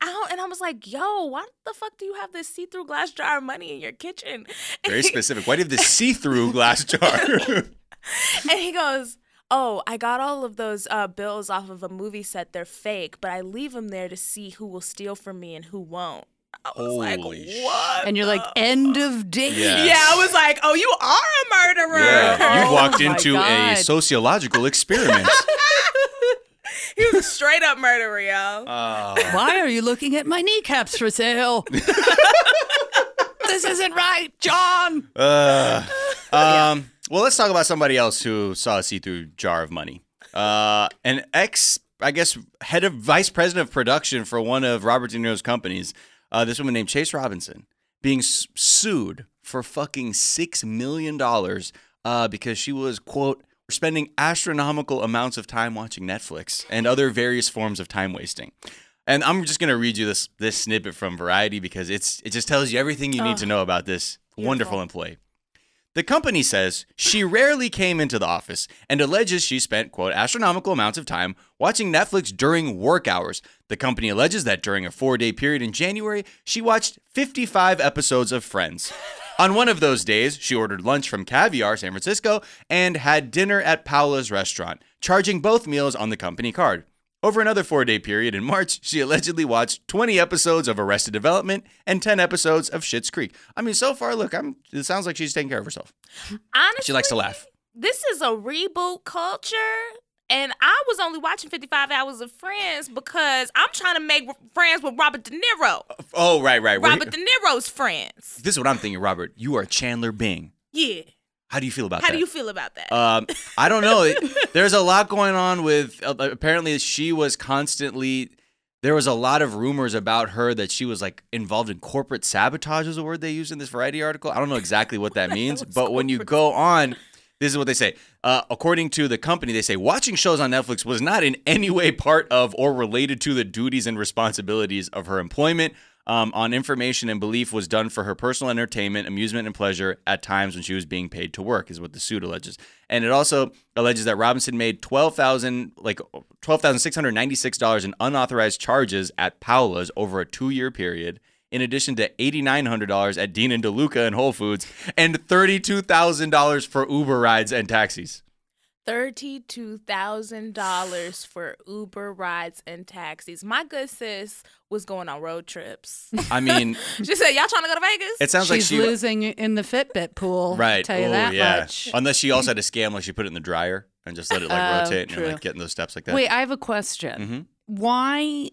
[SPEAKER 2] back out, and I was like, "Yo, why the fuck do you have this see-through glass jar of money in your kitchen?"
[SPEAKER 1] Very specific. Why do you have this see-through glass jar?
[SPEAKER 2] And he goes, "Oh, I got all of those uh, bills off of a movie set. They're fake, but I leave them there to see who will steal from me and who won't." I was
[SPEAKER 1] Holy
[SPEAKER 2] like,
[SPEAKER 1] sh-
[SPEAKER 2] "What?"
[SPEAKER 3] And you're like,
[SPEAKER 2] the
[SPEAKER 3] end of day.
[SPEAKER 1] Yeah.
[SPEAKER 2] Yeah, I was like, oh, you are a murderer.
[SPEAKER 1] yeah, [LAUGHS] you've
[SPEAKER 3] Oh
[SPEAKER 1] walked
[SPEAKER 3] my
[SPEAKER 1] into a sociological experiment. [LAUGHS]
[SPEAKER 2] he was a straight up murderer, yo.
[SPEAKER 1] Uh,
[SPEAKER 3] Why are you looking at my kneecaps for sale? [LAUGHS] this isn't right, John.
[SPEAKER 1] Uh, um, well, let's talk about somebody else who saw a see-through jar of money. Uh, an ex, I guess, head of vice president of production for one of Robert De Niro's companies. Uh, this woman named Chase Robinson being s- sued for fucking six million dollars uh, because she was quote spending astronomical amounts of time watching Netflix and other various forms of time wasting. And I'm just gonna read you this this snippet from Variety because it's it just tells you everything you need to know about this wonderful employee. The company says she rarely came into the office and alleges she spent, quote, astronomical amounts of time watching Netflix during work hours. The company alleges that during a four day period in January, she watched 55 episodes of Friends. On one of those days, she ordered lunch from Caviar San Francisco and had dinner at Paola's restaurant, charging both meals on the company card. Over another four day period in March, she allegedly watched 20 episodes of Arrested Development and 10 episodes of Schitt's Creek. I mean, so far, look, I'm. It sounds like she's taking care of herself.
[SPEAKER 2] Honestly,
[SPEAKER 1] She likes to laugh.
[SPEAKER 2] This is a reboot culture. And I was only watching 55 hours of Friends because I'm trying to make friends with Robert De Niro.
[SPEAKER 1] Oh, right, right.
[SPEAKER 2] Robert De Niro's friends.
[SPEAKER 1] this is what I'm thinking, Robert. You are Chandler Bing.
[SPEAKER 2] Yeah.
[SPEAKER 1] How do you feel about
[SPEAKER 2] How
[SPEAKER 1] that?
[SPEAKER 2] How do you feel about that?
[SPEAKER 1] Um, I don't know. [LAUGHS] There's a lot going on with. Uh, apparently, she was constantly. There was a lot of rumors about her that she was like involved in corporate sabotage. Is a word they used in this Variety article. I don't know exactly what that [LAUGHS] means, but when you go on, this is what they say. Uh, according to the company, they say watching shows on Netflix was not in any way part of or related to the duties and responsibilities of her employment. Um, on information and belief was done for her personal entertainment, amusement, and pleasure at times when she was being paid to work, is what the suit alleges. And it also alleges that Robinson made twelve thousand, like twelve thousand six hundred ninety-six dollars in unauthorized charges at Paola's over a two-year period, in addition to eighty nine hundred dollars at Dean and DeLuca and Whole Foods, and thirty-two thousand dollars for Uber rides and taxis.
[SPEAKER 2] $32,000 for Uber rides and taxis. My good sis was going on road trips. [LAUGHS]
[SPEAKER 1] I mean,
[SPEAKER 2] she said, Y'all trying to go to Vegas?
[SPEAKER 1] it sounds like
[SPEAKER 3] She's
[SPEAKER 1] she
[SPEAKER 3] losing in the Fitbit pool.
[SPEAKER 1] right.
[SPEAKER 3] Tell you
[SPEAKER 1] Ooh,
[SPEAKER 3] that
[SPEAKER 1] yeah.
[SPEAKER 3] much.
[SPEAKER 1] Unless she also had a scam, like she put it in the dryer and just let it like
[SPEAKER 3] Oh,
[SPEAKER 1] rotate and
[SPEAKER 3] true.
[SPEAKER 1] like getting those steps like that.
[SPEAKER 3] Wait, I have a question.
[SPEAKER 1] Mhm.
[SPEAKER 3] Why?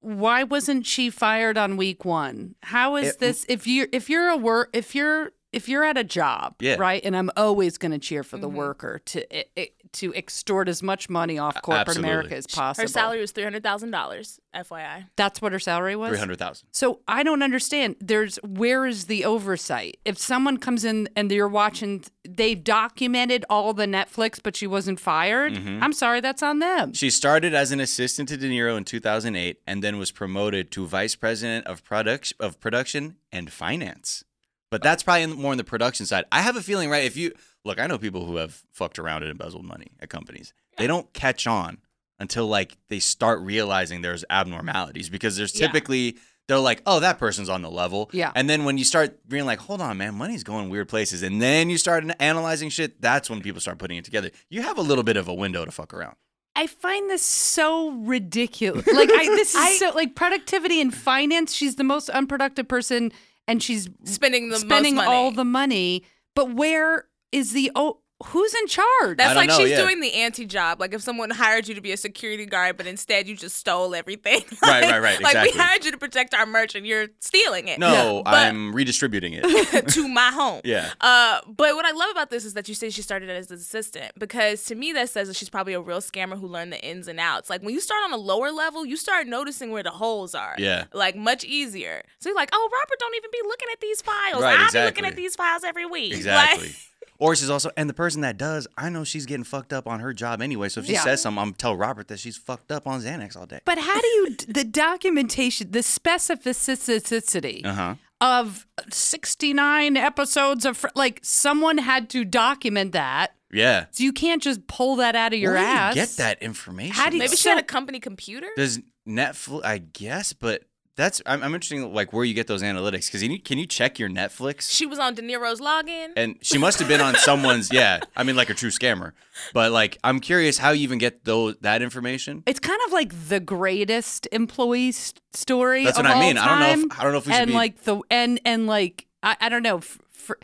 [SPEAKER 3] Why wasn't she fired on week one? How is
[SPEAKER 1] It-
[SPEAKER 3] this? If you're if you're a work if you're if you're at a job,
[SPEAKER 1] Yeah.
[SPEAKER 3] right, and I'm always going to cheer for the
[SPEAKER 2] Mhm.
[SPEAKER 3] worker to i i to extort as much money off corporate
[SPEAKER 1] absolutely.
[SPEAKER 3] America as possible.
[SPEAKER 2] Her salary was $300,000, FYI.
[SPEAKER 3] That's what her salary was.
[SPEAKER 1] Three hundred thousand.
[SPEAKER 3] So I don't understand. There's where is the oversight? If someone comes in and you're watching, they've documented all the Netflix, but she wasn't fired.
[SPEAKER 1] Mhm.
[SPEAKER 3] I'm sorry, that's on them.
[SPEAKER 1] She started as an assistant to De Niro in 2008 and then was promoted to vice president of production of production and finance. But that's probably in- more on the production side. I have a feeling, right? If you look, I know people who have fucked around and embezzled money at companies. They don't catch on until like they start realizing there's abnormalities because there's
[SPEAKER 2] Yeah.
[SPEAKER 1] typically they're like, oh, that person's on the level.
[SPEAKER 3] Yeah.
[SPEAKER 1] And then when you start being like, hold on, man, money's going weird places, and then you start analyzing shit, that's when people start putting it together. You have a little bit of a window to fuck around.
[SPEAKER 3] I find this so ridiculous. Like I, this is [LAUGHS]
[SPEAKER 2] I-
[SPEAKER 3] so like productivity and finance. She's the most unproductive person, and she's
[SPEAKER 2] Spending the
[SPEAKER 3] spending
[SPEAKER 2] most money.
[SPEAKER 3] all the money. But where is the oh? Who's in charge?
[SPEAKER 2] That's
[SPEAKER 1] don't
[SPEAKER 2] like
[SPEAKER 1] know,
[SPEAKER 2] she's
[SPEAKER 1] yeah.
[SPEAKER 2] doing the anti job. Like if someone hired you to be a security guard, but instead you just stole everything.
[SPEAKER 1] Right, [LAUGHS]
[SPEAKER 2] Like-
[SPEAKER 1] right, right, [LAUGHS]
[SPEAKER 2] Like
[SPEAKER 1] exactly.
[SPEAKER 2] we hired you to protect our merch and you're stealing it.
[SPEAKER 1] No,
[SPEAKER 2] But-
[SPEAKER 1] I'm redistributing it. [LAUGHS]
[SPEAKER 2] to my home.
[SPEAKER 1] Yeah.
[SPEAKER 2] Uh, but what I love about this is that you say she started as an assistant because to me that says that she's probably a real scammer who learned the ins and outs. Like when you start on a lower level, you start noticing where the holes are.
[SPEAKER 1] Yeah.
[SPEAKER 2] Like much easier. So you're like, oh, Robert don't even be looking at these files.
[SPEAKER 1] Right,
[SPEAKER 2] I be
[SPEAKER 1] exactly.
[SPEAKER 2] looking at these files every week.
[SPEAKER 1] Exactly.
[SPEAKER 2] Like,
[SPEAKER 1] Or she's also, and the person that does, I know she's getting fucked up on her job anyway. So if she
[SPEAKER 3] Yeah.
[SPEAKER 1] says something, I'm gonna tell Robert that she's fucked up on Xanax all day.
[SPEAKER 3] But how do you the documentation, the specificity
[SPEAKER 1] Uh huh.
[SPEAKER 3] of 69 episodes of Fr- like someone had to document that.
[SPEAKER 1] Yeah.
[SPEAKER 3] So you can't just pull that out of your
[SPEAKER 1] Where do you
[SPEAKER 3] ass.
[SPEAKER 1] get that information?
[SPEAKER 3] How do you-
[SPEAKER 2] Maybe she
[SPEAKER 3] So-
[SPEAKER 2] had a company computer.
[SPEAKER 1] Does Netflix? I guess, but that's I'm, I'm interested like where you get those analytics because you, can you check your Netflix?
[SPEAKER 2] She was on De Niro's login.
[SPEAKER 1] And she must have been on someone's. Yeah, I mean like a true scammer. But like I'm curious how you even get those that information.
[SPEAKER 3] It's kind of like the greatest employee s- story.
[SPEAKER 1] That's
[SPEAKER 3] of
[SPEAKER 1] what I
[SPEAKER 3] all
[SPEAKER 1] mean. I don't know. If, I don't know if we should
[SPEAKER 3] and
[SPEAKER 1] be.
[SPEAKER 3] like the and and like I, I don't know. f for,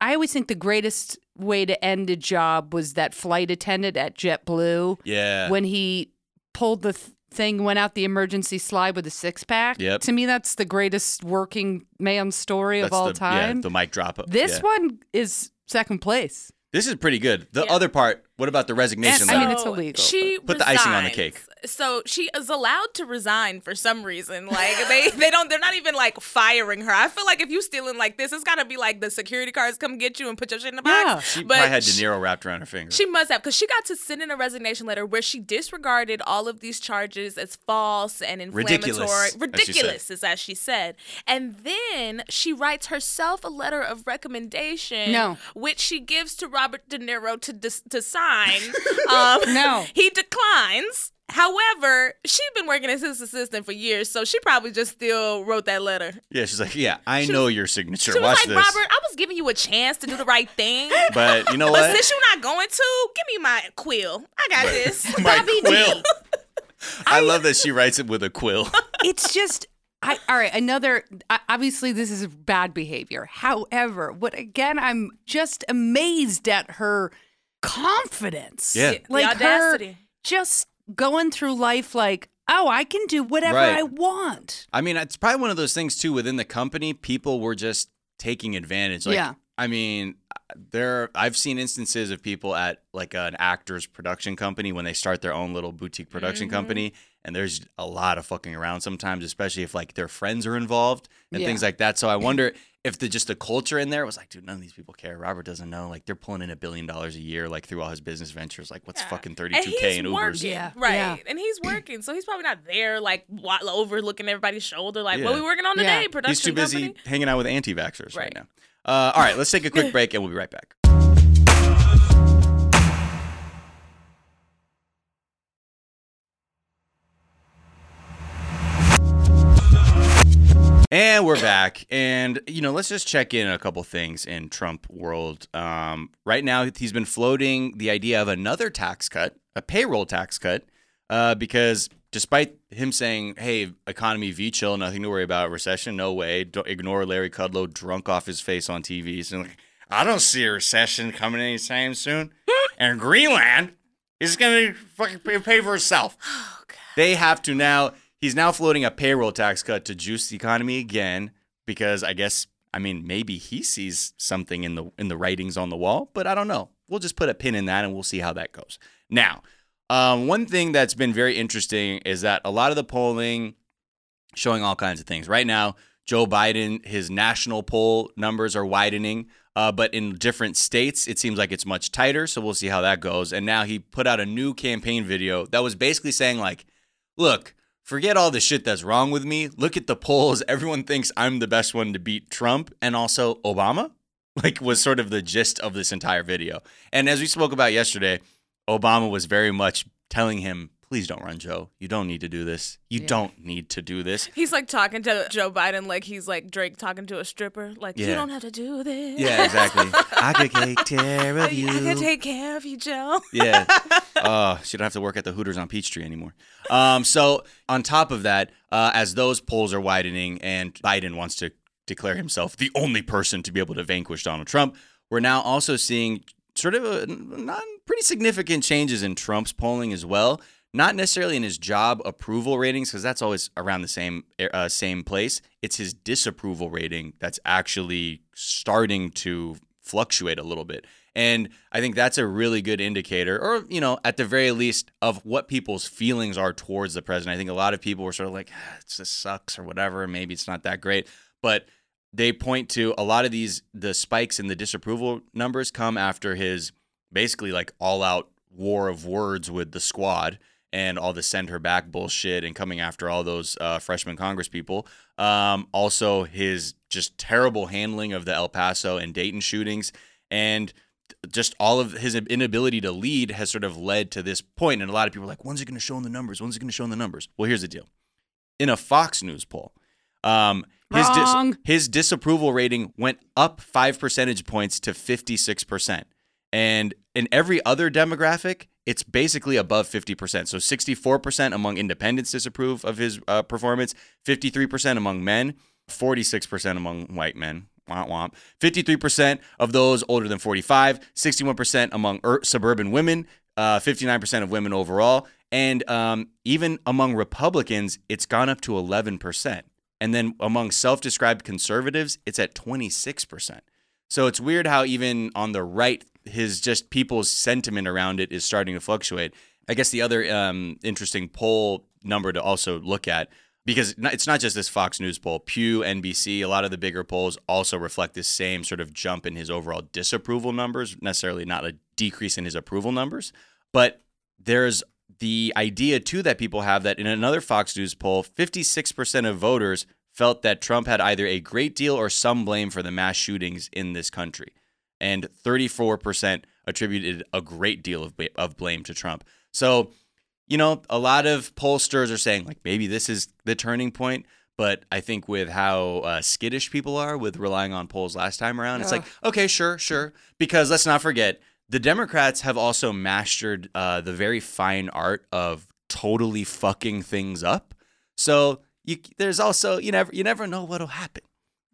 [SPEAKER 3] I always think the greatest way to end a job was that flight attendant at JetBlue
[SPEAKER 1] yeah.
[SPEAKER 3] when he pulled the th- thing, went out the emergency slide with a six pack.
[SPEAKER 1] Yep.
[SPEAKER 3] To me, that's the greatest working man story of all
[SPEAKER 1] the,
[SPEAKER 3] time.
[SPEAKER 1] Yeah, the mic drop.
[SPEAKER 3] this
[SPEAKER 1] yeah.
[SPEAKER 3] one is second place.
[SPEAKER 1] This is pretty good. The
[SPEAKER 2] Yeah.
[SPEAKER 1] other part. What about the resignation?
[SPEAKER 3] I mean,
[SPEAKER 1] letter?
[SPEAKER 3] it's illegal,
[SPEAKER 2] She
[SPEAKER 1] Put the icing on the cake.
[SPEAKER 2] So she is allowed to resign for some reason. Like they, [LAUGHS] they don't. They're not even like firing her. I feel like if you stealing like this, it's gotta be like the security guards come get you and put your shit in the box.
[SPEAKER 3] Yeah.
[SPEAKER 1] she
[SPEAKER 2] but
[SPEAKER 1] probably had De
[SPEAKER 2] she-
[SPEAKER 1] Niro wrapped around her finger.
[SPEAKER 2] She must have, because she got to send in a resignation letter where she disregarded all of these charges as false and inflammatory.
[SPEAKER 1] Ridiculous, as she said.
[SPEAKER 2] Ridiculous, is as she said. And then she writes herself a letter of recommendation,
[SPEAKER 3] No.
[SPEAKER 2] which she gives to Robert De Niro to dis- to sign. [LAUGHS] um,
[SPEAKER 3] No.
[SPEAKER 2] he declines. However, she'd been working as his assistant for years, so she probably just still wrote that letter.
[SPEAKER 1] yeah, she's like, yeah, I know your signature.
[SPEAKER 2] She was
[SPEAKER 1] Watch
[SPEAKER 2] like,
[SPEAKER 1] this.
[SPEAKER 2] Robert, I was giving you a chance to do the right thing. [LAUGHS]
[SPEAKER 1] But you know [LAUGHS]
[SPEAKER 2] But
[SPEAKER 1] what?
[SPEAKER 2] since you're not going to, give me my quill. I got this.
[SPEAKER 1] My
[SPEAKER 2] Bobby
[SPEAKER 1] quill.
[SPEAKER 2] D.
[SPEAKER 1] I love that she writes it with a quill.
[SPEAKER 3] it's just I, all right another obviously this is bad behavior however what again i'm just amazed at her confidence
[SPEAKER 1] Yeah.
[SPEAKER 2] The
[SPEAKER 3] like
[SPEAKER 2] audacity.
[SPEAKER 3] her just going through life like oh i can do whatever
[SPEAKER 1] Right.
[SPEAKER 3] i want
[SPEAKER 1] I mean, it's probably one of those things too. Within the company, people were just taking advantage. Like,
[SPEAKER 3] Yeah.
[SPEAKER 1] I mean, there. I've seen instances of people at like an actor's production company when they start their own little boutique production
[SPEAKER 3] Mm-hmm.
[SPEAKER 1] company, and there's a lot of fucking around sometimes, especially if like their friends are involved and
[SPEAKER 3] Yeah.
[SPEAKER 1] things like that. So I wonder if the just the culture in there was like, dude, none of these people care. Robert doesn't know. Like they're pulling in a billion dollars a year, like through all his business ventures. Like what's
[SPEAKER 2] Yeah.
[SPEAKER 1] fucking thirty
[SPEAKER 2] And
[SPEAKER 1] two
[SPEAKER 2] he's
[SPEAKER 1] k in Ubers?
[SPEAKER 3] Yeah.
[SPEAKER 2] right?
[SPEAKER 3] Yeah.
[SPEAKER 2] And he's [CLEARS THROAT] working, so he's probably not there, like wa- overlooking everybody's shoulder, like, "What
[SPEAKER 1] Yeah.
[SPEAKER 2] we working on
[SPEAKER 3] Yeah.
[SPEAKER 2] today?" Production
[SPEAKER 1] He's too busy
[SPEAKER 2] company.
[SPEAKER 1] hanging out with anti-vaxxers right,
[SPEAKER 2] Right.
[SPEAKER 1] now. Uh, all right, let's take a quick [LAUGHS] break and we'll be right back. And we're back, and you know, let's just check in a couple things in Trump world. Um, right now, he's been floating the idea of another tax cut, a payroll tax cut, uh, because despite him saying, "Hey, economy V chill, nothing to worry about, recession, no way," don't ignore Larry Kudlow drunk off his face on TV, saying, like, "I don't see a recession coming anytime soon," [LAUGHS] and Greenland is going to fucking pay- pay for itself. [GASPS] Oh, they have to now. He's now floating a payroll tax cut to juice the economy again because I guess I mean maybe he sees something in the in the writings on the wall, but I don't know. We'll just put a pin in that and we'll see how that goes. Now, um, one thing that's been very interesting is that a lot of the polling showing all kinds of things. Right now, Joe Biden, his national poll numbers are widening, uh, but in different states, it seems like it's much tighter. So we'll see how that goes. And now he put out a new campaign video that was basically saying, like, look, forget all the shit that's wrong with me. Look at the polls. [LAUGHS] Everyone thinks I'm the best one to beat Trump and also Obama. [LAUGHS] Like, was sort of the gist of this entire video. And as we spoke about yesterday, Obama was very much telling him, please don't run, Joe. You don't need to do this. You
[SPEAKER 3] Yeah.
[SPEAKER 1] don't need to do this.
[SPEAKER 2] He's like talking to Joe Biden like he's like Drake talking to a stripper. Like you don't have to do this.
[SPEAKER 1] Yeah, exactly. [LAUGHS] I could take care of you.
[SPEAKER 2] I can take care of you, Joe. [LAUGHS]
[SPEAKER 1] yeah. Uh, [LAUGHS] she don't have to work at the Hooters on Peachtree anymore. Um, so on top of that, uh, as those polls are widening and Biden wants to declare himself the only person to be able to vanquish Donald Trump, we're now also seeing sort of a, not pretty significant changes in Trump's polling as well. Not necessarily in his job approval ratings, because that's always around the same uh, same place. It's his disapproval rating that's actually starting to fluctuate a little bit. And I think that's a really good indicator, or, you know, at the very least, of what people's feelings are towards the president. I think a lot of people were sort of like, ah, just sucks or whatever, maybe it's not that great. But they point to a lot of these the spikes in the disapproval numbers come after his basically like all out war of words with the squad and all the send her back bullshit and coming after all those uh, freshman Congress people. Um, also, his just terrible handling of the El Paso and Dayton shootings and just all of his inability to lead has sort of led to this point. And a lot of people are like, when's it going to show in the numbers? When's it going to show in the numbers? Well, here's the deal. In a Fox News poll, um, his, dis- his disapproval rating went up five percentage points to 56%. And in every other demographic, it's basically above 50%. So 64% among independents disapprove of his uh, performance, 53% among men, 46% among white men. Womp womp. 53% of those older than 45, 61% among ur- suburban women, uh, 59% of women overall. And um, even among Republicans, it's gone up to 11%. And then among self described conservatives, it's at 26%. So it's weird how even on the right, his just people's sentiment around it is starting to fluctuate. I guess the other um, interesting poll number to also look at, because it's not just this Fox News poll, Pew, NBC, a lot of the bigger polls also reflect this same sort of jump in his overall disapproval numbers, necessarily not a decrease in his approval numbers. But there's the idea too that people have that in another Fox News poll, 56% of voters felt that Trump had either a great deal or some blame for the mass shootings in this country. And 34% attributed a great deal of, of blame to Trump. So, you know, a lot of pollsters are saying, like, maybe this is the turning point. But I think with how uh, skittish people are with relying on polls last time around, it's like, okay, sure, sure. Because let's not forget, the Democrats have also mastered uh, the very fine art of totally fucking things up. So you, there's also you never you never know what'll happen.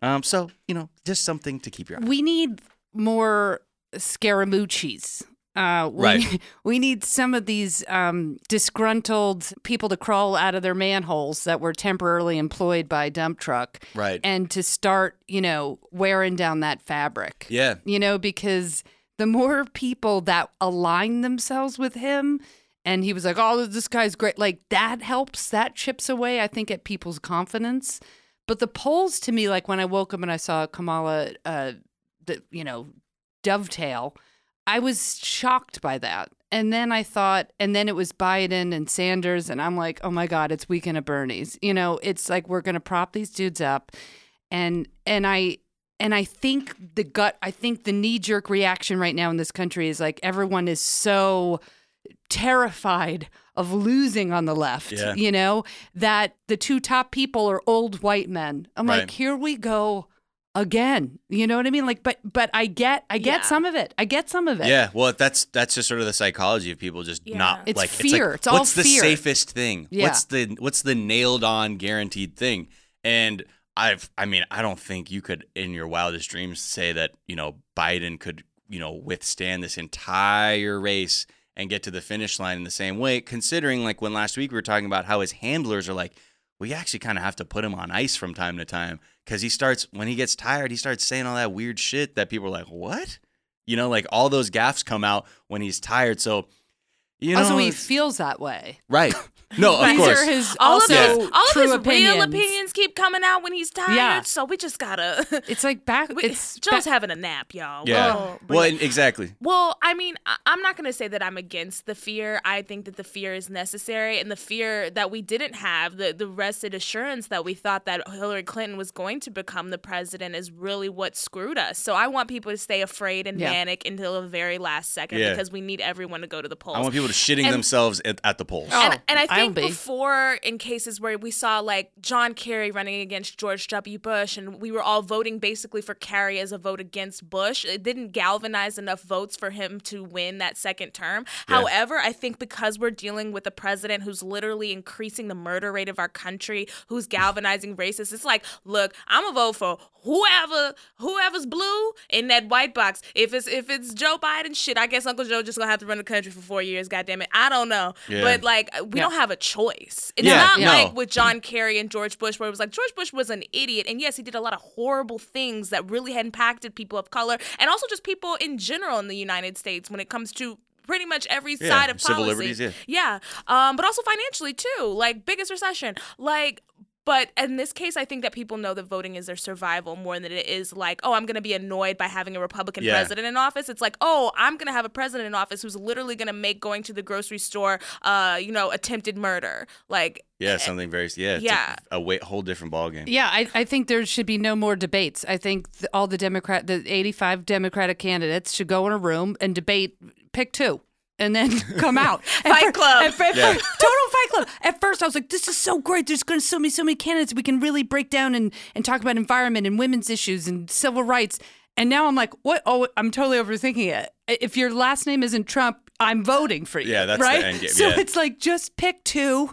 [SPEAKER 1] Um, so you know, just something to keep your eye.
[SPEAKER 3] We need more Scaramucci's. Uh, we,
[SPEAKER 1] Right. [LAUGHS]
[SPEAKER 3] we need some of these um, disgruntled people to crawl out of their manholes that were temporarily employed by a dump truck
[SPEAKER 1] Right.
[SPEAKER 3] and to start, you know, wearing down that fabric.
[SPEAKER 1] yeah.
[SPEAKER 3] You know, because the more people that align themselves with him, and he was like, "Oh, this guy's great," like that helps. That chips away, I think, at people's confidence. But the polls, to me, like when I woke up and I saw Kamala, uh, the you know, dovetail, I was shocked by that. And then I thought, and then it was Biden and Sanders, and I'm like, oh my God, it's weekend at Bernie's. You know, it's like we're gonna prop these dudes up, and and I and I think the gut, I think the knee jerk reaction right now in this country is like everyone is so terrified of losing on the left,
[SPEAKER 1] Yeah.
[SPEAKER 3] you know, that the two top people are old white men. I'm
[SPEAKER 1] Right.
[SPEAKER 3] like, here we go again. You know what I mean? Like, but but I get I get
[SPEAKER 2] Yeah.
[SPEAKER 3] some of it. I get some of it.
[SPEAKER 1] Yeah, well, that's that's just sort of the psychology of people just
[SPEAKER 2] Yeah.
[SPEAKER 1] not
[SPEAKER 3] It's
[SPEAKER 1] like
[SPEAKER 3] fear.
[SPEAKER 1] like,
[SPEAKER 3] It's all
[SPEAKER 1] what's the
[SPEAKER 3] fear.
[SPEAKER 1] safest thing?
[SPEAKER 3] Yeah.
[SPEAKER 1] What's the what's the nailed on guaranteed thing? And I've I mean I don't think you could in your wildest dreams say that you know Biden could you know withstand this entire race and get to the finish line in the same way. Considering like when last week we were talking about how his handlers are like we actually kind of have to put him on ice from time to time because he starts when he gets tired he starts saying all that weird shit that people are like what you know like all those gaffes come out when he's tired so you know
[SPEAKER 3] also, he feels that way.
[SPEAKER 1] right [LAUGHS] no of
[SPEAKER 3] These
[SPEAKER 1] course
[SPEAKER 3] are his
[SPEAKER 2] all
[SPEAKER 3] also
[SPEAKER 2] of his, all of
[SPEAKER 3] true
[SPEAKER 2] his
[SPEAKER 3] opinions.
[SPEAKER 2] real opinions keep coming out when he's tired.
[SPEAKER 3] Yeah.
[SPEAKER 2] So we just gotta. [LAUGHS]
[SPEAKER 3] It's like back.
[SPEAKER 2] we,
[SPEAKER 3] It's
[SPEAKER 2] Joe's
[SPEAKER 3] ba-
[SPEAKER 2] having a nap, y'all.
[SPEAKER 1] yeah
[SPEAKER 2] Well, oh,
[SPEAKER 1] well
[SPEAKER 2] yeah.
[SPEAKER 1] exactly
[SPEAKER 2] Well, I mean, I- I'm not going to say that I'm against the fear. I think that the fear is necessary, and the fear that we didn't have, the the rested assurance that we thought that Hillary Clinton was going to become the president, is really what screwed us. So I want people to stay afraid and
[SPEAKER 3] Yeah.
[SPEAKER 2] manic until the very last second
[SPEAKER 1] Yeah.
[SPEAKER 2] because we need everyone to go to the polls.
[SPEAKER 1] i want people to shitting
[SPEAKER 2] And-
[SPEAKER 1] themselves at, at the polls
[SPEAKER 3] Oh,
[SPEAKER 2] and, and I
[SPEAKER 3] I'll
[SPEAKER 2] think
[SPEAKER 3] be.
[SPEAKER 2] before, in cases where we saw like John Kerry running against George W. Bush, and we were all voting basically for Kerry as a vote against Bush, it didn't galvanize enough votes for him to win that second term.
[SPEAKER 1] Yeah.
[SPEAKER 2] However, I think because we're dealing with a president who's literally increasing the murder rate of our country, who's galvanizing racists, it's like, look, I'm gonna vote for whoever whoever's blue in that white box. If it's if it's Joe Biden, shit, I guess Uncle Joe just gonna have to run the country for four years. God damn it, I don't know,
[SPEAKER 1] Yeah.
[SPEAKER 2] but like we
[SPEAKER 3] Yeah.
[SPEAKER 2] don't have a choice. It's
[SPEAKER 1] Yeah,
[SPEAKER 2] not
[SPEAKER 1] no.
[SPEAKER 2] like with John Kerry and George Bush, where it was like George Bush was an idiot, and yes, he did a lot of horrible things that really had impacted people of color and also just people in general in the United States when it comes to pretty much every
[SPEAKER 1] Yeah,
[SPEAKER 2] side of
[SPEAKER 1] civil
[SPEAKER 2] policy.
[SPEAKER 1] liberties, yeah.
[SPEAKER 2] Yeah, um, but also financially too. Like biggest recession, like. But in this case, I think that people know that voting is their survival more than it is like, oh, I'm going to be annoyed by having a Republican
[SPEAKER 1] Yeah.
[SPEAKER 2] president in office. It's like, oh, I'm going to have a president in office who's literally going to make going to the grocery store, uh, you know, attempted murder. Like,
[SPEAKER 1] Yeah, something very yeah. It's
[SPEAKER 2] Yeah.
[SPEAKER 1] a, a way, whole different ballgame.
[SPEAKER 3] Yeah, I, I think there should be no more debates. I think th- all the Democrat, the 85 Democratic candidates should go in a room and debate, pick two, and then [LAUGHS] come out.
[SPEAKER 2] Fight
[SPEAKER 3] fir-
[SPEAKER 2] club.
[SPEAKER 3] at fir-
[SPEAKER 1] Yeah. [LAUGHS]
[SPEAKER 3] total fight club. At first, I was like, this is so great. There's going to so many, so many candidates. We can really break down and, and talk about environment and women's issues and civil rights. And now I'm like, what? Oh, I'm totally overthinking it. If your last name isn't Trump, I'm voting for you.
[SPEAKER 1] Yeah, that's the
[SPEAKER 3] right.
[SPEAKER 1] end game, [LAUGHS]
[SPEAKER 3] So
[SPEAKER 1] yeah.
[SPEAKER 3] it's like just pick two.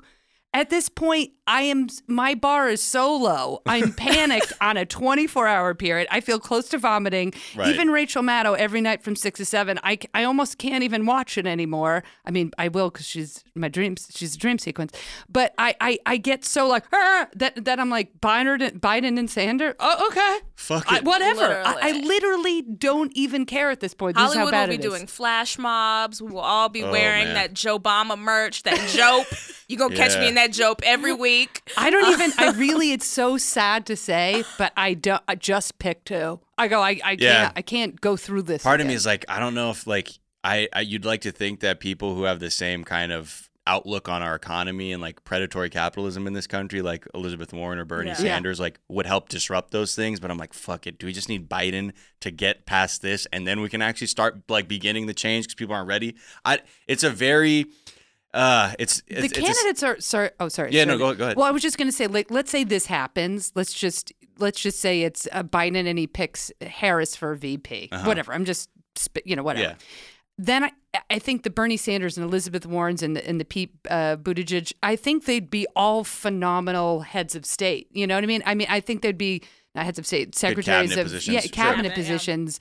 [SPEAKER 3] At this point, I am my bar is so low. I'm [LAUGHS] panicked on a 24 hour period. I feel close to vomiting.
[SPEAKER 1] Right.
[SPEAKER 3] Even Rachel Maddow every night from six to seven. I, I almost can't even watch it anymore. I mean, I will because she's my dreams. She's a dream sequence. But I I, I get so like "Ah," that that I'm like Biden Biden and Sanders. Oh okay.
[SPEAKER 1] Fuck
[SPEAKER 3] I,
[SPEAKER 1] it.
[SPEAKER 3] whatever. I, I
[SPEAKER 2] Literally.
[SPEAKER 3] literally don't even care at this point. This is how
[SPEAKER 2] Hollywood
[SPEAKER 3] bad
[SPEAKER 2] will be
[SPEAKER 3] it is.
[SPEAKER 2] doing flash mobs. We will all be
[SPEAKER 1] Oh,
[SPEAKER 2] wearing
[SPEAKER 1] man.
[SPEAKER 2] that Joe Obama merch, that [LAUGHS] jope. You gonna catch me in that jope every week.
[SPEAKER 3] I don't even. I [LAUGHS] really. It's so sad to say, but I don't. I just picked two. I go. I. I
[SPEAKER 1] Yeah.
[SPEAKER 3] can't. I can't go through this.
[SPEAKER 1] Part of me is like, I don't know if like I, I you'd like to think that people who have the same kind of outlook on our economy and like predatory capitalism in this country, like Elizabeth Warren or Bernie
[SPEAKER 2] Yeah.
[SPEAKER 3] Yeah.
[SPEAKER 1] Sanders, like would help disrupt those things. But I'm like, fuck it. Do we just need Biden to get past this, and then we can actually start like beginning the change because people aren't ready? I. It's a very, uh, it's, it's
[SPEAKER 3] the
[SPEAKER 1] it's a-
[SPEAKER 3] candidates are sorry. Oh, sorry.
[SPEAKER 1] Yeah, no, go- go ahead.
[SPEAKER 3] Well, I was just going to say, like, let's say this happens. Let's just let's just say it's uh, Biden and he picks Harris for VP. Whatever. I'm just, you know, whatever.
[SPEAKER 1] Uh-huh. Yeah.
[SPEAKER 3] Then I, I think the Bernie Sanders and Elizabeth Warrens and the, and the Pete uh, Buttigieg, I think they'd be all phenomenal heads of state. You know what I mean? I mean, I think they'd be not heads of state, secretaries of
[SPEAKER 1] positions,
[SPEAKER 3] yeah,
[SPEAKER 1] sure.
[SPEAKER 3] cabinet
[SPEAKER 2] Cabinet, yeah.
[SPEAKER 3] positions,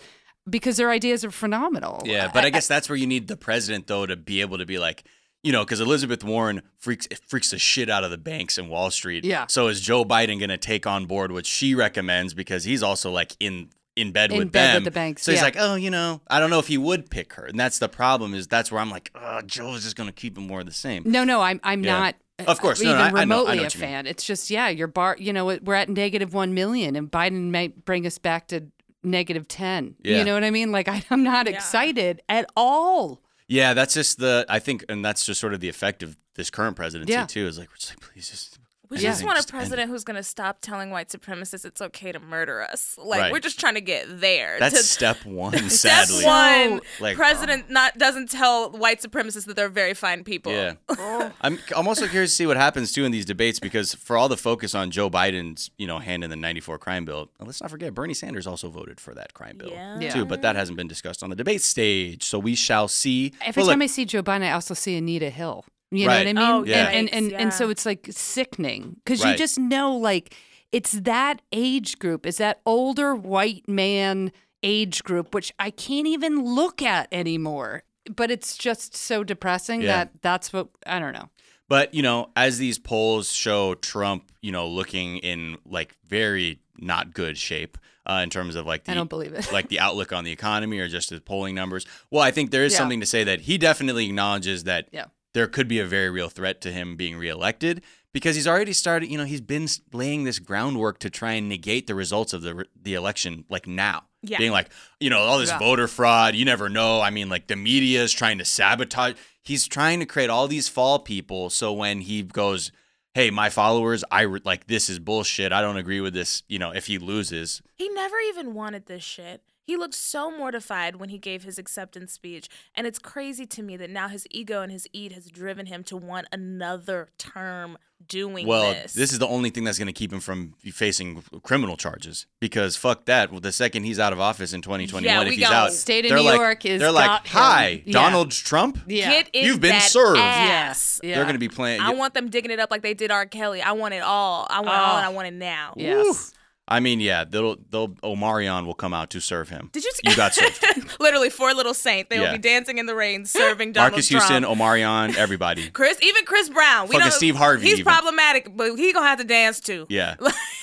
[SPEAKER 3] because their ideas are phenomenal.
[SPEAKER 1] Yeah, but I guess that's where you need the president though to be able to be like, you know, because Elizabeth Warren freaks freaks the shit out of the banks and Wall Street.
[SPEAKER 3] Yeah.
[SPEAKER 1] So is Joe Biden going to take on board what she recommends because he's also like in in bed
[SPEAKER 3] In
[SPEAKER 1] with
[SPEAKER 3] bed with the banks,
[SPEAKER 1] So he's like, oh, you know, I don't know if he would pick her, and that's the problem. Is that's where I'm like, oh, is just going to keep him more of the same.
[SPEAKER 3] No, no, I'm I'm
[SPEAKER 1] Yeah.
[SPEAKER 3] not. uh,
[SPEAKER 1] Of course, no,
[SPEAKER 3] even
[SPEAKER 1] no, I- I know- I know
[SPEAKER 3] remotely a
[SPEAKER 1] what mean.
[SPEAKER 3] fan. It's just yeah, your bar. You know, we're at negative one million, and Biden might bring us back to negative ten.
[SPEAKER 1] Yeah.
[SPEAKER 3] You know what I mean? Like I, I'm not
[SPEAKER 2] Yeah.
[SPEAKER 3] excited at all.
[SPEAKER 1] Yeah, that's just the I think, and that's just sort of the effect of this current presidency
[SPEAKER 3] Yeah.
[SPEAKER 1] too. Is like, we're just like, please just.
[SPEAKER 2] We
[SPEAKER 3] Yeah.
[SPEAKER 2] just want a
[SPEAKER 1] Just end
[SPEAKER 2] president who's gonna stop telling white supremacists it's okay to murder us. Like
[SPEAKER 1] Right.
[SPEAKER 2] we're just trying to get there.
[SPEAKER 1] That's
[SPEAKER 2] to,
[SPEAKER 1] step one. [LAUGHS]
[SPEAKER 2] Step
[SPEAKER 1] sadly,
[SPEAKER 2] one,
[SPEAKER 1] Like-
[SPEAKER 2] president uh-huh. not doesn't tell white supremacists that they're very fine people.
[SPEAKER 1] Yeah. [LAUGHS] Oh. I'm I'm also curious to see what happens too in these debates because for all the focus on Joe Biden's, you know, hand in the 94 crime bill, let's not forget Bernie Sanders also voted for that crime bill
[SPEAKER 2] Yeah.
[SPEAKER 3] Yeah.
[SPEAKER 1] too, but that hasn't been discussed on the debate stage. So we shall see.
[SPEAKER 3] Every
[SPEAKER 1] Well,
[SPEAKER 3] time
[SPEAKER 1] look,
[SPEAKER 3] I see Joe Biden, I also see Anita Hill. You
[SPEAKER 1] Right.
[SPEAKER 3] know what I mean?
[SPEAKER 2] Oh,
[SPEAKER 3] and,
[SPEAKER 1] yeah.
[SPEAKER 3] and and
[SPEAKER 2] yikes,
[SPEAKER 3] and so it's like sickening because you just know like it's that age group, it's that older white man age group, which I can't even look at anymore. But it's just so depressing
[SPEAKER 1] Yeah.
[SPEAKER 3] that that's what I don't know.
[SPEAKER 1] But you know, as these polls show Trump, you know, looking in like very not good shape uh, in terms of like the
[SPEAKER 3] I don't believe it.
[SPEAKER 1] like the [LAUGHS] outlook on the economy or just the polling numbers. Well, I think there is
[SPEAKER 3] Yeah.
[SPEAKER 1] something to say that he definitely acknowledges that
[SPEAKER 3] Yeah.
[SPEAKER 1] There could be a very real threat to him being reelected because he's already started, you know, he's been laying this groundwork to try and negate the results of the the election like now.
[SPEAKER 2] Yeah.
[SPEAKER 1] Being like, you know, all this
[SPEAKER 3] Yeah.
[SPEAKER 1] voter fraud, you never know. I mean, like the media is trying to sabotage. He's trying to create all these fall people so when he goes, "Hey, my followers, I re- like this is bullshit. I don't agree with this." You know, if he loses,
[SPEAKER 2] He never even wanted this shit. He looked so mortified when he gave his acceptance speech. And it's crazy to me that now his ego and his eat has driven him to want another term doing
[SPEAKER 1] Well,
[SPEAKER 2] this.
[SPEAKER 1] this is the only thing that's going to keep him from facing criminal charges because fuck that. Well, the second he's out of office in 2021,
[SPEAKER 2] Yeah,
[SPEAKER 1] if
[SPEAKER 2] we
[SPEAKER 1] he's out,
[SPEAKER 3] State of New
[SPEAKER 1] like,
[SPEAKER 3] York is
[SPEAKER 1] they're like, "Hi,
[SPEAKER 3] Yeah.
[SPEAKER 1] Donald Trump.
[SPEAKER 3] Yeah.
[SPEAKER 2] Get in
[SPEAKER 1] You've been
[SPEAKER 2] that
[SPEAKER 1] served.
[SPEAKER 2] ass.
[SPEAKER 3] Yeah.
[SPEAKER 1] They're going to be playing."
[SPEAKER 2] I want them digging it up like they did R. Kelly. I want it all. I want it all and oh. I want it now.
[SPEAKER 3] Yes.
[SPEAKER 1] I mean, yeah, they'll they'll Omarion will come out to serve him.
[SPEAKER 2] Did you see?
[SPEAKER 1] You got served. [LAUGHS]
[SPEAKER 2] Literally, four little saint. They
[SPEAKER 1] Yeah.
[SPEAKER 2] will be dancing in the rain, serving [LAUGHS] Donald
[SPEAKER 1] Marcus
[SPEAKER 2] Trump.
[SPEAKER 1] Houston, Omarion, everybody. [LAUGHS]
[SPEAKER 2] Chris, even Chris Brown. We
[SPEAKER 1] Fucking Steve Harvey
[SPEAKER 2] He's
[SPEAKER 1] even.
[SPEAKER 2] problematic, but he gonna have to dance too.
[SPEAKER 1] Yeah,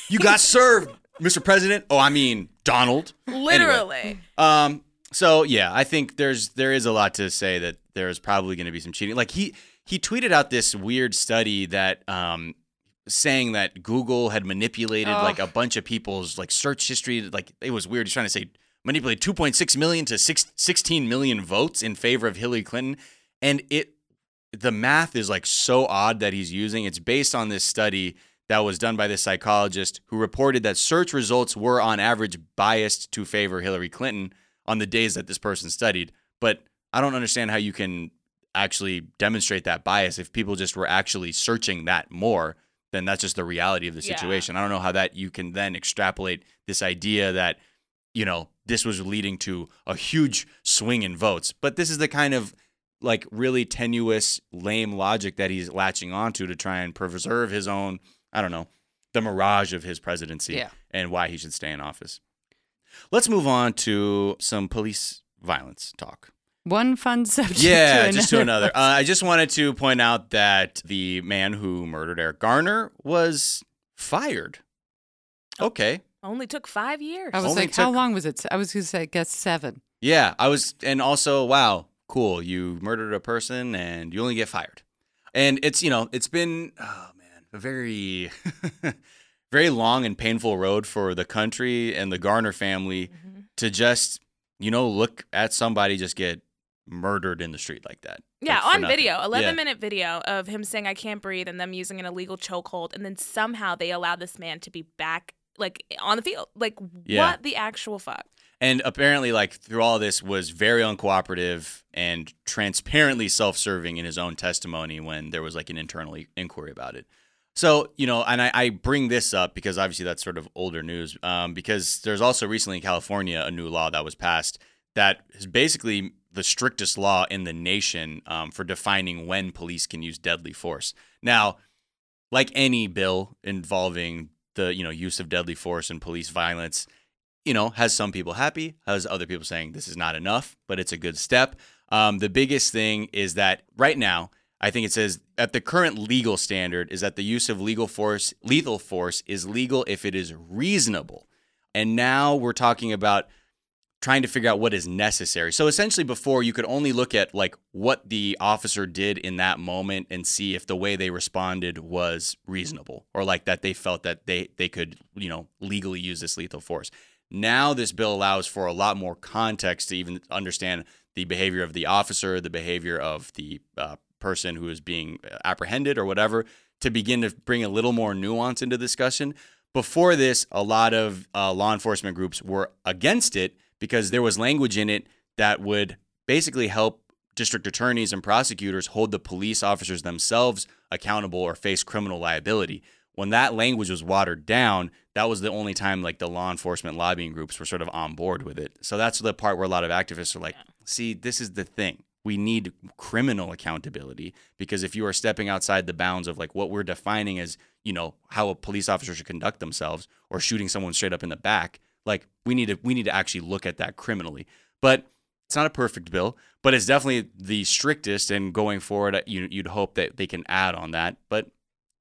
[SPEAKER 1] you got served, Mr. President. Oh, I mean Donald. Anyway.
[SPEAKER 2] Literally.
[SPEAKER 1] Um. So yeah, I think there's there is a lot to say that there is probably going to be some cheating. Like he he tweeted out this weird study that um saying that Google had manipulated
[SPEAKER 3] Oh.
[SPEAKER 1] like a bunch of people's like search history. Like it was weird. He's trying to say manipulate 2.6 million to six, 16 million votes in favor of Hillary Clinton, and it the math is like so odd that he's using. It's based on this study that was done by this psychologist who reported that search results were on average biased to favor Hillary Clinton on the days that this person studied. But I don't understand how you can actually demonstrate that bias if people just were actually searching that more then that's just the reality of the
[SPEAKER 2] Yeah.
[SPEAKER 1] situation. I don't know how that you can then extrapolate this idea that you know this was leading to a huge swing in votes. But this is the kind of like really tenuous, lame logic that he's latching onto to try and preserve his own, I don't know, the mirage of his presidency
[SPEAKER 3] Yeah.
[SPEAKER 1] and why he should stay in office. Let's move on to some police violence talk.
[SPEAKER 3] One fun subject.
[SPEAKER 1] Yeah,
[SPEAKER 3] to
[SPEAKER 1] just to another. [LAUGHS] Uh, I just wanted to point out that the man who murdered Eric Garner was fired. Okay.
[SPEAKER 2] Only took five years.
[SPEAKER 3] I was
[SPEAKER 1] Only
[SPEAKER 3] like, how long was it? I was going to say, I guess seven.
[SPEAKER 1] Yeah, I was, and also, wow, cool. You murdered a person and you only get fired. And it's, you know, it's been, oh man, a very, [LAUGHS] very long and painful road for the country and the Garner family
[SPEAKER 2] Mhm.
[SPEAKER 1] to just, you know, look at somebody just get murdered in the street like that.
[SPEAKER 2] Yeah,
[SPEAKER 1] Like,
[SPEAKER 2] on
[SPEAKER 1] nothing.
[SPEAKER 2] video, 11
[SPEAKER 1] Yeah.
[SPEAKER 2] minute video of him saying I can't breathe and them using an illegal chokehold and then somehow they allow this man to be back like on the field. Like
[SPEAKER 1] Yeah.
[SPEAKER 2] what the actual fuck?
[SPEAKER 1] And apparently, like through all this, was very uncooperative and transparently self-serving in his own testimony when there was like an internal inquiry about it. So you know, and I, I bring this up because obviously that's sort of older news. Um, because there's also recently in California a new law that was passed that is basically the strictest law in the nation um, for defining when police can use deadly force. Now, like any bill involving the you know use of deadly force and police violence, you know, has some people happy, has other people saying this is not enough, but it's a good step. Um, the biggest thing is that right now, I think it says that the current legal standard is that the use of legal force, lethal force, is legal if it is reasonable. And now we're talking about trying to figure out what is necessary. So essentially before you could only look at like what the officer did in that moment and see if the way they responded was reasonable or like that they felt that they they could, you know, legally use this lethal force. Now this bill allows for a lot more context to even understand the behavior of the officer, the behavior of the uh, person who is being apprehended or whatever to begin to bring a little more nuance into discussion. Before this, a lot of uh, law enforcement groups were against it because there was language in it that would basically help district attorneys and prosecutors hold the police officers themselves accountable or face criminal liability. When that language was watered down, that was the only time like the law enforcement lobbying groups were sort of on board with it. So that's the part where a lot of activists are like, see, this is the thing. We need criminal accountability because if you are stepping outside the bounds of like what we're defining as, you know, how a police officer should conduct themselves or shooting someone straight up in the back, like we need to we need to actually look at that criminally. But it's not a perfect bill, but it's definitely the strictest. And going forward, uh, you, you'd hope that they can add on that, but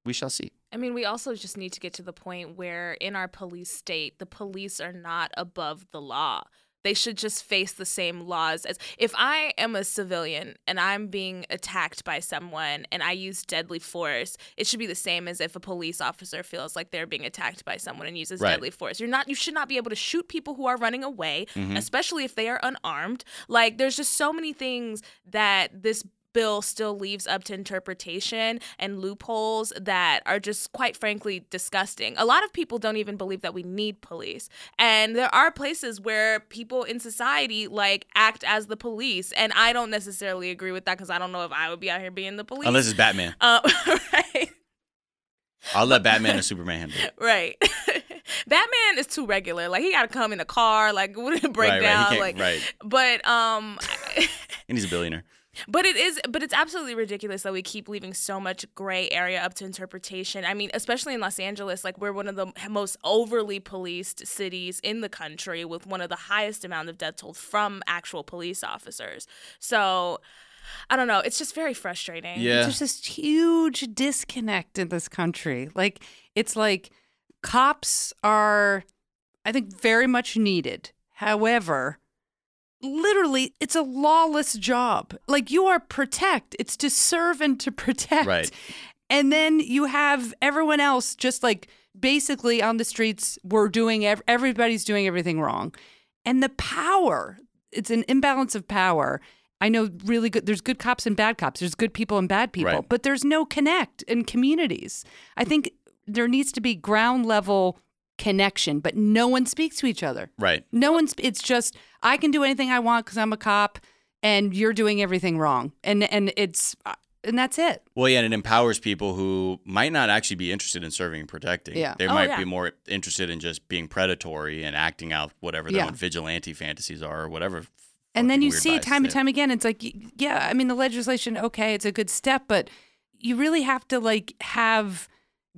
[SPEAKER 1] we shall see.
[SPEAKER 2] I mean, we also just need to get to the point where in our police state, the police are not above the law. They should just face the same laws as if I am a civilian and I'm being attacked by someone and I use deadly force, it should be the same as if a police officer feels like they're being attacked by someone and uses
[SPEAKER 1] Right.
[SPEAKER 2] deadly force. You're not you should not be able to shoot people who are running away,
[SPEAKER 1] Mhm.
[SPEAKER 2] especially if they are unarmed. Like there's just so many things that this bill still leaves up to interpretation and loopholes that are just quite frankly disgusting. A lot of people don't even believe that we need police. And there are places where people in society like act as the police and I don't necessarily agree with that cuz I don't know if I would be out here being the police.
[SPEAKER 1] Unless it's Batman.
[SPEAKER 2] uh, [LAUGHS] [LAUGHS] right.
[SPEAKER 1] I'll let Batman and Superman handle it.
[SPEAKER 2] Right. [LAUGHS] Batman is too regular. Like he got to come in a car like break
[SPEAKER 1] right, right. He
[SPEAKER 2] down
[SPEAKER 1] can't-
[SPEAKER 2] like
[SPEAKER 1] right.
[SPEAKER 2] but um
[SPEAKER 1] And he's a billionaire.
[SPEAKER 2] But it is, but it's absolutely ridiculous that we keep leaving so much gray area up to interpretation. I mean, especially in Los Angeles, like we're one of the most overly policed cities in the country with one of the highest amount of death toll from actual police officers. So, I don't know. It's just very frustrating.
[SPEAKER 1] Yeah.
[SPEAKER 3] There's this huge disconnect in this country. Like, it's like cops are, I think, very much needed. However, literally, it's a lawless job. Like, you are protect, it's to serve and to [LAUGHS] protect.
[SPEAKER 1] Right.
[SPEAKER 3] And then you have everyone else just like basically on the streets, we're doing, ev- everybody's doing everything wrong. And the power, it's an imbalance of power. I know really good, there's good cops and bad cops, there's good people and bad people,
[SPEAKER 1] Right.
[SPEAKER 3] but there's no connect in communities. I think there needs to be ground level connection, but no one speaks to each other.
[SPEAKER 1] Right.
[SPEAKER 3] No one's. It's just I can do anything I want because I'm a cop, and you're doing everything wrong, and and it's uh, and that's it.
[SPEAKER 1] Well, yeah, and it empowers people who might not actually be interested in serving and protecting.
[SPEAKER 3] Yeah.
[SPEAKER 1] They
[SPEAKER 2] Oh,
[SPEAKER 1] might
[SPEAKER 2] yeah.
[SPEAKER 1] be more interested in just being predatory and acting out whatever their
[SPEAKER 3] Yeah.
[SPEAKER 1] own vigilante fantasies are or whatever.
[SPEAKER 3] And then you see it time and time again. It's like, yeah, I mean, the legislation, okay, it's a good step, but you really have to like have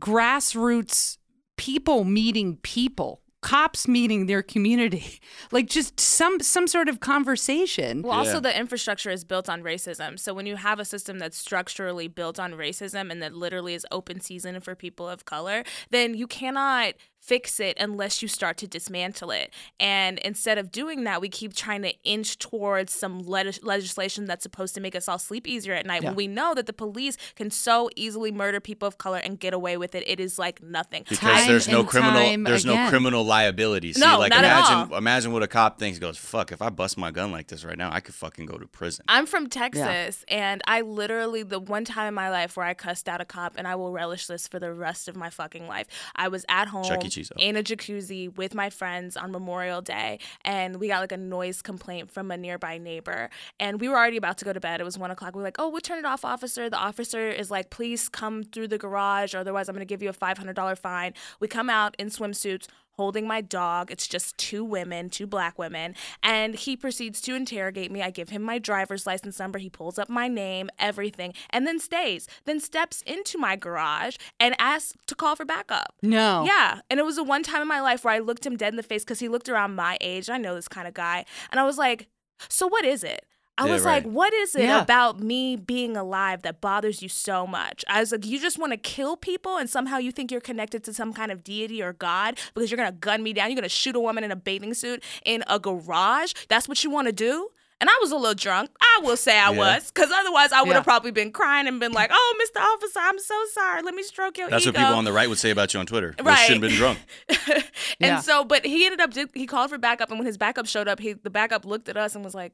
[SPEAKER 3] grassroots people meeting people, cops meeting their community, [LAUGHS] like just some some sort of conversation.
[SPEAKER 2] Well, also
[SPEAKER 1] Yeah.
[SPEAKER 2] the infrastructure is built on racism. So when you have a system that's structurally built on racism and that literally is open season for people of color, then you cannot fix it unless you start to dismantle it. And instead of doing that, we keep trying to inch towards some leg- legislation that's supposed to make us all sleep easier at night
[SPEAKER 3] Yeah.
[SPEAKER 2] when we know that the police can so easily murder people of color and get away with it. It is like nothing.
[SPEAKER 1] because
[SPEAKER 3] Time
[SPEAKER 1] there's no criminal
[SPEAKER 3] time
[SPEAKER 1] there's no criminal liability. See,
[SPEAKER 2] No,
[SPEAKER 1] like
[SPEAKER 2] not at
[SPEAKER 1] imagine
[SPEAKER 2] all.
[SPEAKER 1] imagine what a cop thinks goes, fuck, if I bust my gun like this right now, I could fucking go to prison.
[SPEAKER 2] I'm from Texas, and I literally, the one time in my life where I cussed out a cop, and I will relish this for the rest of my fucking life. I was at home
[SPEAKER 1] Chuck Cheese,
[SPEAKER 2] in a jacuzzi with my friends on Memorial Day, and we got like a noise complaint from a nearby neighbor. And we were already about to go to bed. It was one o'clock. We are like, oh, we'll turn it off, officer. The officer is like, please come through the garage, or otherwise I'm going to give you a $500 fine. We come out in swimsuits holding my dog. It's just two women, two black women. And he proceeds to interrogate me. I give him my driver's license number. He pulls up my name, everything, and then stays. Then steps into my garage and asks to call for backup.
[SPEAKER 3] No.
[SPEAKER 2] Yeah. And it was the one time in my life where I looked him dead in the face because he looked around my age. I know this kind of guy. And I was like, so what is it? I
[SPEAKER 1] Yeah,
[SPEAKER 2] was
[SPEAKER 1] right.
[SPEAKER 2] like, what is it
[SPEAKER 3] Yeah.
[SPEAKER 2] about me being alive that bothers you so much? I was like, you just want to kill people and somehow you think you're connected to some kind of deity or God because you're going to gun me down. You're going to shoot a woman in a bathing suit in a garage. That's what you want to do? And I was a little drunk. I will say I
[SPEAKER 1] Yeah.
[SPEAKER 2] was because otherwise I would have
[SPEAKER 3] Yeah.
[SPEAKER 2] probably been crying and been like, oh, Mr. Officer, I'm so sorry. Let me stroke your
[SPEAKER 1] That's
[SPEAKER 2] ego.
[SPEAKER 1] what people on the right would say about you on Twitter. You
[SPEAKER 2] Right.
[SPEAKER 1] shouldn't have been drunk. [LAUGHS]
[SPEAKER 2] and
[SPEAKER 3] Yeah.
[SPEAKER 2] so, but he ended up, he called for backup. And when his backup showed up, he, the backup looked at us and was like,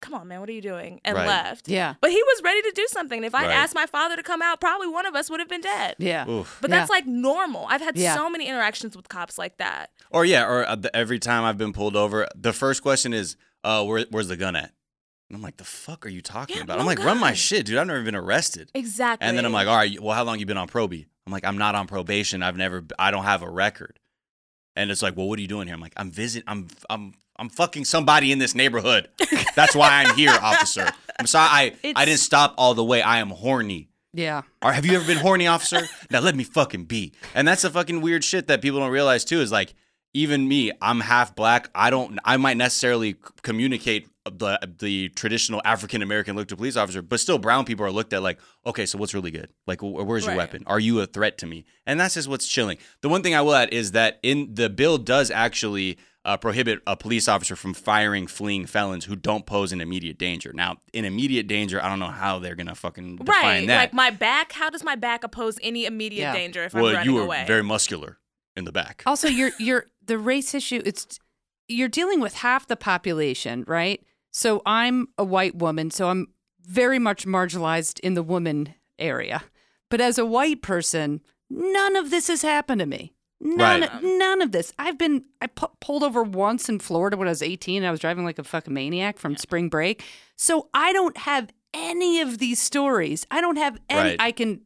[SPEAKER 2] come on, man, what are you doing? And
[SPEAKER 1] Right.
[SPEAKER 2] left.
[SPEAKER 3] Yeah.
[SPEAKER 2] But he was ready to do something. If I
[SPEAKER 1] Right.
[SPEAKER 2] asked my father to come out, probably one of us would have been dead.
[SPEAKER 3] Yeah.
[SPEAKER 1] Oof.
[SPEAKER 2] But
[SPEAKER 3] Yeah.
[SPEAKER 2] that's like normal. I've had
[SPEAKER 3] Yeah.
[SPEAKER 2] so many interactions with cops like that.
[SPEAKER 1] Or yeah, or uh, the, every time I've been pulled over, the first question is, uh, where, where's the gun at? And I'm like, the fuck are you talking
[SPEAKER 2] Yeah,
[SPEAKER 1] about?
[SPEAKER 2] no
[SPEAKER 1] I'm like, run my shit, dude. I've never been arrested.
[SPEAKER 2] Exactly.
[SPEAKER 1] And then I'm like, all right, well, how long you been on probie? I'm like, I'm not on probation. I've never, I don't have a record. And it's like, well, what are you doing here? I'm like, I'm visiting. I'm, I'm, I'm fucking somebody in this neighborhood. That's why I'm here, [LAUGHS] officer. I'm sorry, I, I didn't stop all the way. I am horny.
[SPEAKER 3] Yeah.
[SPEAKER 1] Or have you ever been horny, officer? Now let me fucking be. And that's the fucking weird shit that people don't realize too. Is like, even me, I'm half black. I don't. I might necessarily c- communicate the the traditional African American look to police officer, but still, brown people are looked at like, okay, so what's really good? Like, wh- where's your
[SPEAKER 2] Right.
[SPEAKER 1] weapon? Are you a threat to me? And that's just what's chilling. The one thing I will add is that in the bill does actually. Uh, prohibit a police officer from firing fleeing felons who don't pose an immediate danger. Now, in immediate danger, I don't know how they're gonna fucking define
[SPEAKER 2] right.
[SPEAKER 1] that.
[SPEAKER 2] Like my back, how does my back oppose any immediate
[SPEAKER 3] Yeah.
[SPEAKER 2] danger if I'm
[SPEAKER 1] well,
[SPEAKER 2] running
[SPEAKER 1] you were
[SPEAKER 2] away?
[SPEAKER 1] very muscular in the back.
[SPEAKER 3] Also, you're [LAUGHS] you're the race issue. It's you're dealing with half the population, right? So I'm a white woman, so I'm very much marginalized in the woman area. But as a white person, none of this has happened to me. None,
[SPEAKER 1] Right.
[SPEAKER 3] none of this. I've been I pu- pulled over once in Florida when I was 18. I was driving like a fucking maniac from spring break. So I don't have any of these stories. I don't have any.
[SPEAKER 1] Right.
[SPEAKER 3] I can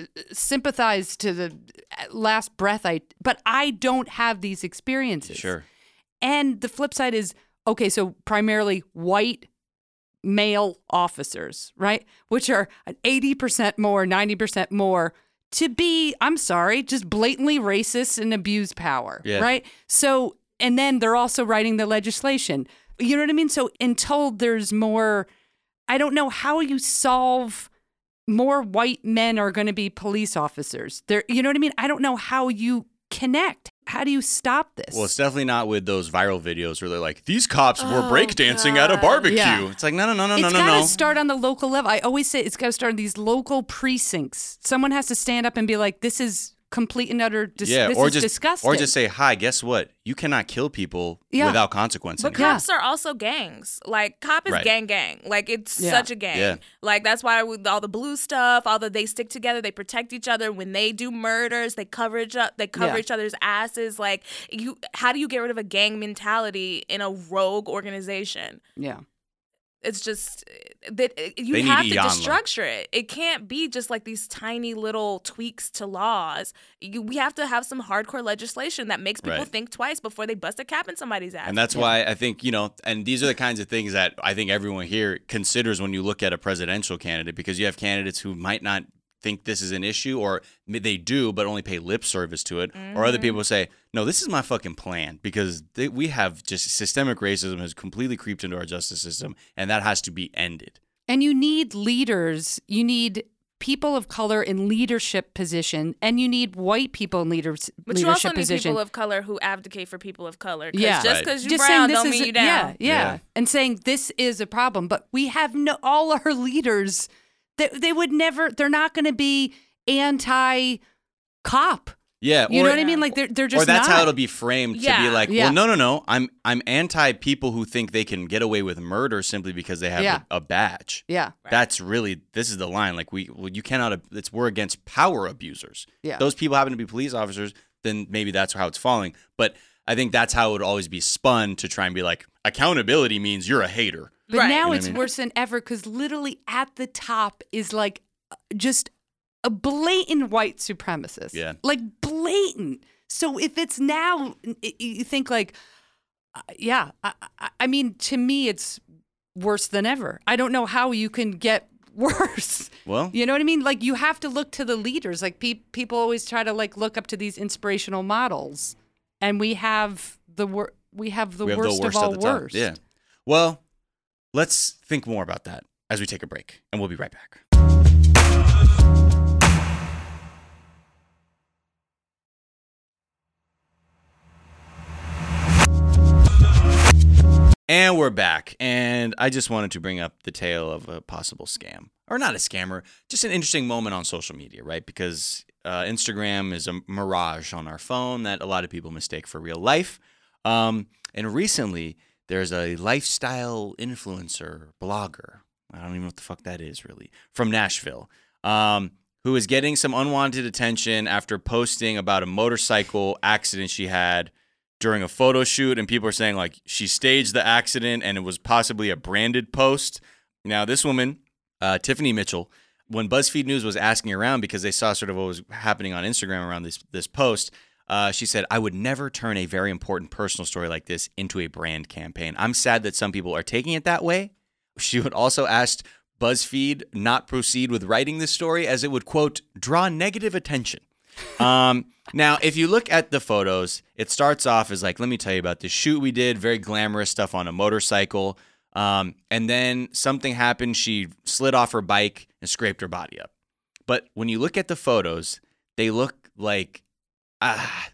[SPEAKER 3] uh, sympathize to the uh, last breath I but I don't have these experiences.
[SPEAKER 1] Sure.
[SPEAKER 3] And the flip side is okay, so primarily white male officers, right? Which are 80% more, 90% more to be, I'm sorry, just blatantly racist and abuse power,
[SPEAKER 1] Yeah.
[SPEAKER 3] right? So, and then they're also writing the legislation. You know what I mean? So, until there's more, I don't know how you solve more white men are going to be police officers. There, you know what I mean? I don't know how you connect. How do you stop this?
[SPEAKER 1] Well, it's definitely not with those viral videos where they're like, these cops were
[SPEAKER 2] Oh,
[SPEAKER 1] breakdancing at a barbecue.
[SPEAKER 3] Yeah.
[SPEAKER 1] It's like, no, no, no, no,
[SPEAKER 3] it's
[SPEAKER 1] no, no,
[SPEAKER 3] It's
[SPEAKER 1] gotta
[SPEAKER 3] start on the local level. I always say it's got to start in these local precincts. Someone has to stand up and be like, "This is complete and utter. Dis-
[SPEAKER 1] yeah,
[SPEAKER 3] this
[SPEAKER 1] or
[SPEAKER 3] is
[SPEAKER 1] just
[SPEAKER 3] disgusting."
[SPEAKER 1] or just say, "Hi, guess what? You cannot kill people
[SPEAKER 3] Yeah.
[SPEAKER 1] without consequence."
[SPEAKER 2] But
[SPEAKER 1] anymore."
[SPEAKER 2] cops are also gangs. Like cop is
[SPEAKER 1] Right.
[SPEAKER 2] gang gang. Like it's
[SPEAKER 3] Yeah.
[SPEAKER 2] such a gang.
[SPEAKER 1] Yeah.
[SPEAKER 2] Like that's why with all the blue stuff, all the they stick together, they protect each other. When they do murders, they cover each up, they cover
[SPEAKER 3] Yeah.
[SPEAKER 2] each other's asses. Like you, how do you get rid of a gang mentality in a rogue organization?
[SPEAKER 3] yeah.
[SPEAKER 2] It's just eh, that eh, you
[SPEAKER 1] They
[SPEAKER 2] have to
[SPEAKER 1] Iyanla.
[SPEAKER 2] destructure it. It can't be just like these tiny little tweaks to laws. You, we have to have some hardcore legislation that makes people
[SPEAKER 1] Right.
[SPEAKER 2] think twice before they bust a cap in somebody's ass.
[SPEAKER 1] And that's why I think, you know, and these are the kinds of things that I think everyone here considers when you look at a presidential candidate because you have candidates who might not think this is an issue or they do but only pay lip service to it or other mm-hmm. people say no this is my fucking plan because they, we have just systemic racism has completely creeped into our justice system and that has to be ended
[SPEAKER 3] And you need leaders. You need people of color in leadership position, and you need white people in leaders,
[SPEAKER 2] But you
[SPEAKER 3] leadership
[SPEAKER 2] also need
[SPEAKER 3] position.
[SPEAKER 2] people of color who advocate for people of color. 'Cause
[SPEAKER 3] Yeah.
[SPEAKER 2] Just
[SPEAKER 1] Right.
[SPEAKER 2] because you
[SPEAKER 3] just
[SPEAKER 2] brown
[SPEAKER 3] saying this
[SPEAKER 2] don't
[SPEAKER 3] is
[SPEAKER 2] mean you
[SPEAKER 3] yeah,
[SPEAKER 2] down.
[SPEAKER 3] yeah,
[SPEAKER 1] Yeah.
[SPEAKER 3] and saying this is a problem. But we have no all our leaders. They, they would never. They're not going to be anti cop.
[SPEAKER 1] yeah
[SPEAKER 3] You
[SPEAKER 1] or,
[SPEAKER 3] know what I mean? Like they're they're just
[SPEAKER 1] or that's
[SPEAKER 3] not.
[SPEAKER 1] how it'll be framed yeah. to be like
[SPEAKER 3] Yeah.
[SPEAKER 1] well no no no i'm i'm anti people who think they can get away with murder simply because they have
[SPEAKER 3] Yeah.
[SPEAKER 1] a, a badge
[SPEAKER 3] yeah,
[SPEAKER 1] That's really this is the line. Like we, well, you cannot. It's we're against power abusers.
[SPEAKER 3] Yeah.
[SPEAKER 1] Those people happen to be police officers. Then maybe that's how it's falling. But I think that's how it would always be spun to try and be like accountability means you're a hater.
[SPEAKER 3] But
[SPEAKER 2] Right.
[SPEAKER 3] now
[SPEAKER 1] You know what I
[SPEAKER 3] it's
[SPEAKER 1] mean?
[SPEAKER 3] worse than ever because literally at the top is like uh, just a blatant white supremacist.
[SPEAKER 1] Yeah.
[SPEAKER 3] Like blatant. So if it's now, y- you think like, uh, yeah, I, I, I mean, to me, it's worse than ever. I don't know how you can get [LAUGHS] worse.
[SPEAKER 1] Well,
[SPEAKER 3] You know what I mean? Like you have to look to the leaders. Like pe- people always try to like look up to these inspirational models, and we have the wor- we have the
[SPEAKER 1] we have
[SPEAKER 3] worst,
[SPEAKER 1] the worst
[SPEAKER 3] of all
[SPEAKER 1] at top.
[SPEAKER 3] worst.
[SPEAKER 1] Yeah. Well, let's think more about that as we take a break, and we'll be right back. And we're back. And I just wanted to bring up the tale of a possible scam. Or not a scammer, just an interesting moment on social media, right? Because uh, Instagram is a mirage on our phone that a lot of people mistake for real life. Um, and recently, there's a lifestyle influencer, blogger. I don't even know what the fuck that is, really, from Nashville, um, who is getting some unwanted attention after posting about a motorcycle accident she had during a photo shoot and people are saying like she staged the accident and it was possibly a branded post. Now this woman, uh, Tiffany Mitchell, when BuzzFeed News was asking around because they saw sort of what was happening on Instagram around this this post, uh, she said, "I would never turn a very important personal story like this into a brand campaign. I'm sad that some people are taking it that way." She would also ask BuzzFeed not proceed with writing this story as it would quote draw negative attention. Um, [LAUGHS] now, if you look at the photos, it starts off as like, let me tell you about this shoot we did, very glamorous stuff on a motorcycle. Um, and then something happened. She slid off her bike and scraped her body up. But when you look at the photos, they look like, ah,